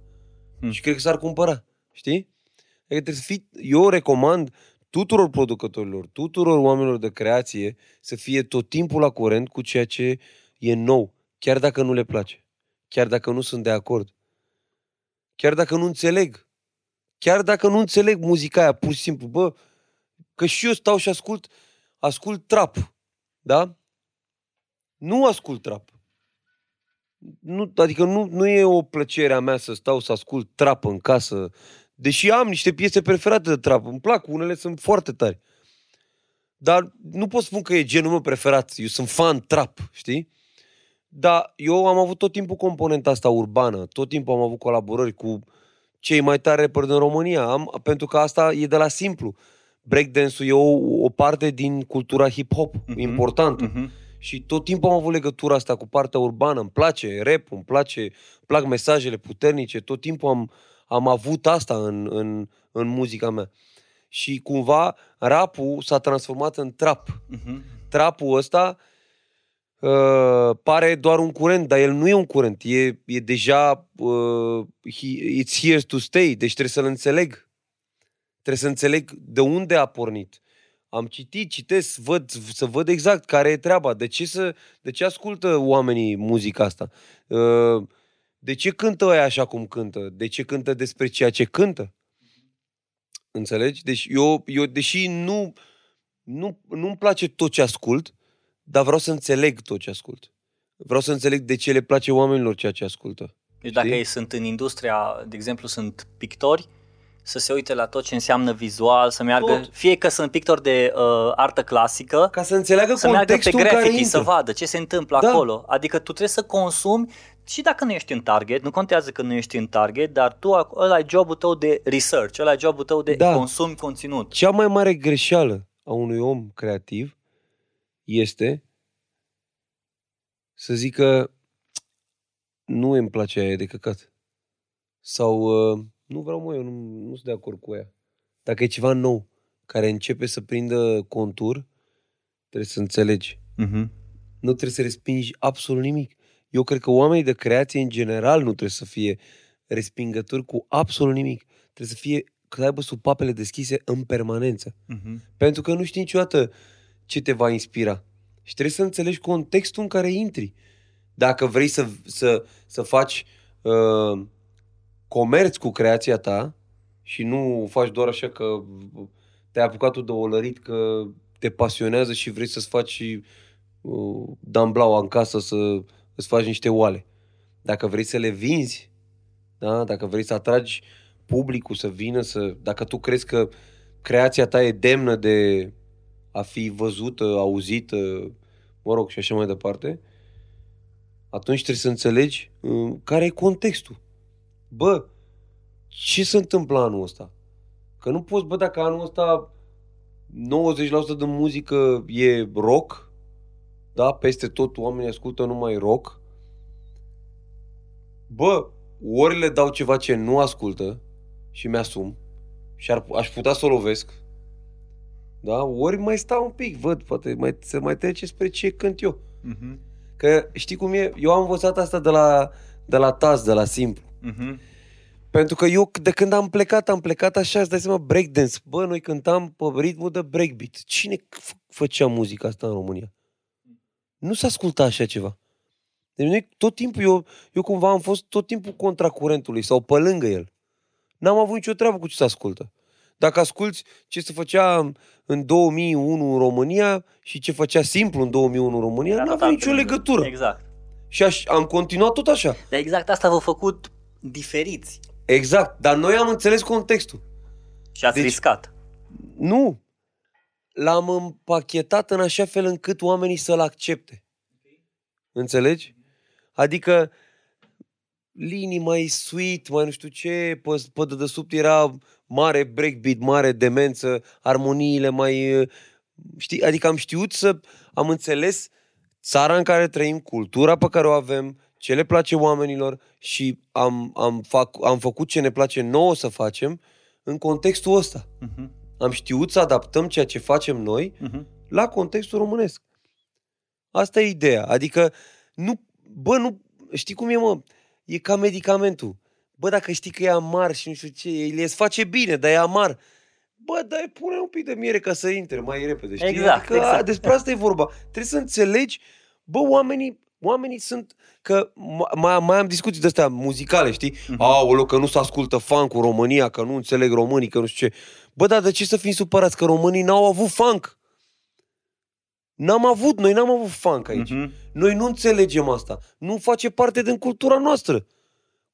Hmm. Și cred că s-ar cumpăra. Știi? Adică trebuie să fii... Eu recomand tuturor producătorilor, tuturor oamenilor de creație să fie tot timpul la curent cu ceea ce e nou. chiar dacă nu le place, chiar dacă nu sunt de acord, chiar dacă nu înțeleg, chiar dacă nu înțeleg muzica aia, pur și simplu, bă, că și eu stau și ascult, ascult trap, da? Nu ascult trap. Nu, adică nu, nu e o plăcere a mea să stau să ascult trap în casă, deși am niște piese preferate de trap, îmi plac, unele sunt foarte tari. Dar nu pot spun că e genul meu preferat, eu sunt fan trap, știi? Dar eu am avut tot timpul componenta asta urbană, tot timpul am avut colaborări cu cei mai tari rapperi din România, am, pentru că asta e de la simplu. Breakdance-ul e o, o parte din cultura hip-hop, uh-huh. importantă. Mhm. Și tot timpul am avut legătura asta cu partea urbană. Îmi place rap, îmi place, îmi plac mesajele puternice. Tot timpul am, am avut asta în, în, în muzica mea. Și cumva rapul s-a transformat în trap. Mhm. Trapul ăsta uh, pare doar un curent, dar el nu e un curent. E, e deja, uh, he, it's here to stay, deci trebuie să-l înțeleg. Trebuie să înțeleg de unde a pornit. Am citit, citesc, văd, să văd exact care e treaba. De ce, să, de ce ascultă oamenii muzica asta? Uh, De ce cântă ăia așa cum cântă? De ce cântă despre ceea ce cântă? Înțelegi? Deci eu, eu deși nu, nu, nu-mi place tot ce ascult, dar vreau să înțeleg tot ce ascult. Vreau să înțeleg de ce le place oamenilor ceea ce ascultă. Deci dacă Știi? ei sunt în industria, de exemplu, sunt pictori, să se uite la tot ce înseamnă vizual, să meargă, Tot. fie că sunt pictori de uh, artă clasică, Ca să înțeleagă să meargă pe contextul în care graffiti, intră. să vadă ce se întâmplă Da. acolo. Adică tu trebuie să consumi și dacă nu ești în target, nu contează că nu ești în target, dar tu ac- ăla e jobul tău de research, ăla e jobul tău de Da. consumi conținut. Cea mai mare greșeală a unui om creativ este să zică nu îmi place aia e de căcat. Sau uh, nu vreau mă, eu nu, nu sunt de acord cu ea. Dacă e ceva nou care începe să prindă contur, trebuie să înțelegi. Uh-huh. Nu trebuie să respingi absolut nimic. Eu cred că oamenii de creație în general nu trebuie să fie respingători cu absolut nimic. Trebuie să fie, să aibă supapele deschise în permanență. Uh-huh. Pentru că nu știi niciodată ce te va inspira. Și trebuie să înțelegi contextul în care intri. Dacă vrei să, să, să faci uh, comerț cu creația ta și nu faci doar așa că te-ai apucat tu de olărit, că te pasionează și vrei să-ți faci uh, damblaua în casă, să îți faci niște oale. Dacă vrei să le vinzi, da? dacă vrei să atragi publicul să vină, să, dacă tu crezi că creația ta e demnă de a fi văzută, auzită, mă rog, și așa mai departe, atunci trebuie să înțelegi uh, care e contextul. Bă, ce se întâmplă anul ăsta? Că nu poți, bă, dacă anul ăsta 90% din muzică e rock, da, peste tot oamenii ascultă numai rock, bă, ori le dau ceva ce nu ascultă și mi-asum și ar, aș putea să o lovesc, da, ori mai stau un pic, văd, poate mai, să mai trece spre ce cânt eu. Uh-huh. Că știi cum e? Eu am învățat asta de la, de la Taz, de la Simplu. Uh-huh. Pentru că eu, de când am plecat, am plecat așa, îți dai seama, breakdance. Bă, noi cântam pe ritmul de breakbeat. Cine f- făcea muzica asta în România? Nu s-a ascultat așa ceva. Deci noi tot timpul, eu, eu cumva am fost tot timpul contra curentului sau pe lângă el. N-am avut nicio treabă cu ce se ascultă. Dacă asculți ce se făcea în 2001 în România și ce făcea simplu în 2001 în România, Era n-a total avut nicio pe lângă. legătură. Exact. Și aș, am continuat tot așa. Dar exact asta v-a făcut diferiți Exact. Dar noi am înțeles contextul. și ați Deci- riscat. Nu. L-am împachetat în așa fel încât oamenii să-l accepte. Înțelegi? Adică linii mai sweet, mai nu știu ce, pe, pe dedesubt era mare breakbeat, mare demență, armoniile mai... uh, Știi? Adică am știut să... Am înțeles țara în care trăim, cultura pe care o avem, ce le place oamenilor și am, am, fac, am făcut ce ne place nouă să facem în contextul ăsta Uh-huh. am știut să adaptăm ceea ce facem noi Uh-huh. la contextul românesc. Asta e ideea. Adică, nu, bă, nu, știi cum e, mă? E ca medicamentul. Bă, dacă știi că e amar și nu știu ce, el îți face bine, dar e amar. Bă, dar pune un pic de miere ca să intre mai repede, știi? Exact, adică, exact. A, despre asta e vorba. Trebuie să înțelegi, bă, oamenii, oamenii sunt, că mai, mai am discuții de astea muzicale, știi? Uh-huh. Aoleu, că nu se ascultă funk în România, că nu înțeleg românii, că nu știu ce. Bă, dar de ce să fim supărați că românii n-au avut funk? N-am avut, noi n-am avut funk aici. Uh-huh. Noi nu înțelegem asta. Nu face parte din cultura noastră.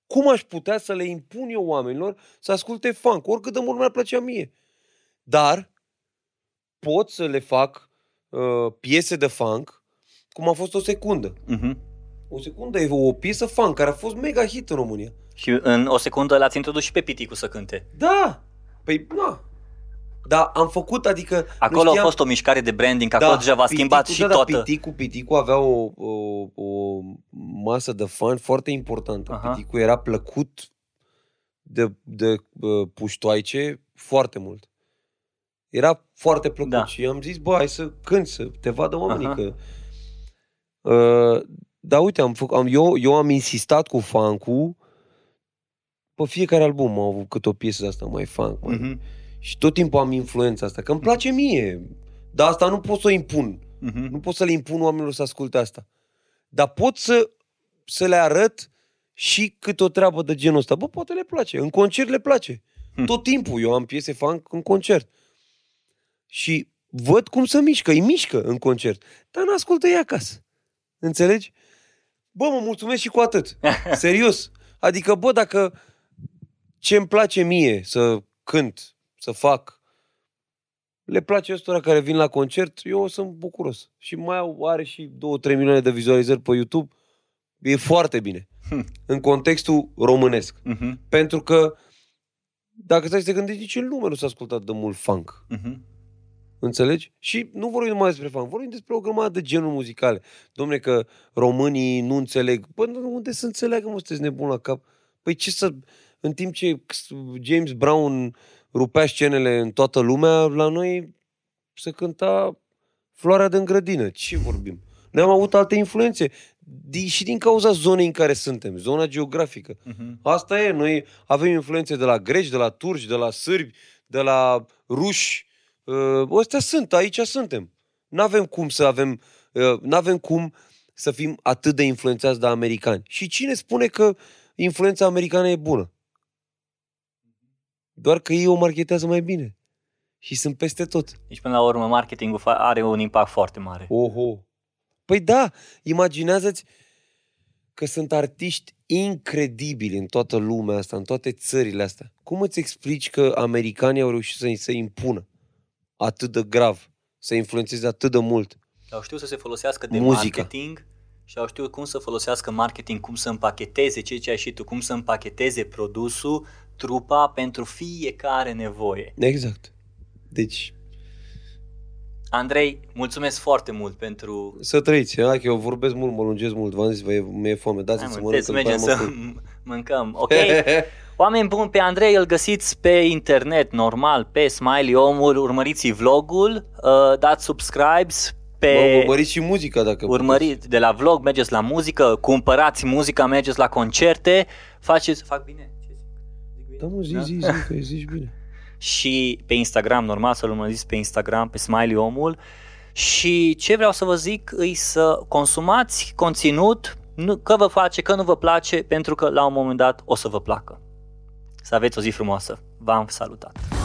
Cum aș putea să le impun eu oamenilor să asculte funk? Oricât de mult mi-ar plăcea mie. Dar pot să le fac uh, piese de funk cum a fost o secundă. Uh-huh. O secundă e o piesă funk care a fost mega hit în România. Și în o secundă l-ați introdus și pe Piticu să cânte. Da! Păi, da. Da, am făcut, adică... Acolo știam... a fost o mișcare de branding, acolo da, deja v-a schimbat și da, da, toată... Piticu, Piticu avea o, o, o masă de fan foarte importantă. Aha. Piticu era plăcut de, de uh, puștoaice foarte mult. Era foarte plăcut da. și am zis, bă, hai să cânt, să te vadă oamenii Aha. că... Uh, da, uite, am făcut, am, eu, eu am insistat cu funk pe fiecare album am avut câte o piesă de asta mai funk. Mai... Uh-huh. Și tot timpul am influența asta, că îmi place mie. Dar asta nu pot să o impun. Uh-huh. Nu pot să le impun oamenilor să asculte asta. Dar pot să, să le arăt și cât o treabă de genul ăsta. Bă, poate le place. În concert le place. Hmm. Tot timpul eu am piese funk în concert. Și văd cum să mișcă. Îi mișcă în concert. Dar nu ascultă ei acasă. Înțelegi? Bă, mă mulțumesc și cu atât. (laughs) Serios. Adică, bă, dacă ce îmi place mie să cânt, să fac, le place ăstora care vin la concert, eu sunt bucuros. Și mai au, are și 2-3 milioane de vizualizări pe YouTube, e foarte bine. Hm. În contextul românesc. Uh-huh. Pentru că, dacă stai să te gândești, nici în lume nu s-a ascultat de mult funk. Uh-huh. Înțelegi? Și nu vorbim numai despre funk, vorbim despre o grămadă de genuri muzicale. Domne, că românii nu înțeleg. Păi unde să înțeleagă, mă, sunteți nebun la cap? Păi ce să... În timp ce James Brown rupea scenele în toată lumea, la noi se cânta Floarea din grădină. Ce vorbim? Noi am avut alte influențe și din cauza zonei în care suntem, zona geografică. Uh-huh. Asta e, noi avem influențe de la greci, de la turci, de la sârbi, de la ruși. Uh, ăstea sunt, aici suntem. Nu avem cum să avem, uh, nu avem cum să fim atât de influențați de americani. Și cine spune că influența americană e bună? Doar că ei o marketează mai bine. Și sunt peste tot. Deci, până la urmă, marketingul are un impact foarte mare. Oho. Păi da, imaginează-ți că sunt artiști incredibili în toată lumea asta, în toate țările astea. Cum îți explici că americanii au reușit să se impună atât de grav, să influențeze atât de mult? Au știut să se folosească de Muzica. marketing și au știut cum să folosească marketing, cum să împacheteze ce ai și tu, cum să împacheteze produsul trupa pentru fiecare nevoie. Exact. Deci... Andrei, mulțumesc foarte mult pentru... Să trăiți, hai că eu vorbesc mult, mă lungesc mult, v-am zis, mi-e foame, dați-mi să mănânc. Să mergem să (laughs) mâncăm, ok? (laughs) Oameni buni, pe Andrei îl găsiți pe internet, normal, pe Smiley Omul, urmăriți vlogul, uh, dați subscribes, pe... Mă, urmăriți și muzica dacă Urmăriți puteți. de la vlog, mergeți la muzică, cumpărați muzica, mergeți la concerte, faceți... Fac bine? Da, mă, zi, da? zi, zi, că zici bine. (laughs) și pe Instagram, normal să-l urmăriți pe Instagram, pe Smiley Omul. Și ce vreau să vă zic e să consumați conținut, nu, că vă face, că nu vă place, pentru că la un moment dat o să vă placă. Să aveți o zi frumoasă. V-am salutat!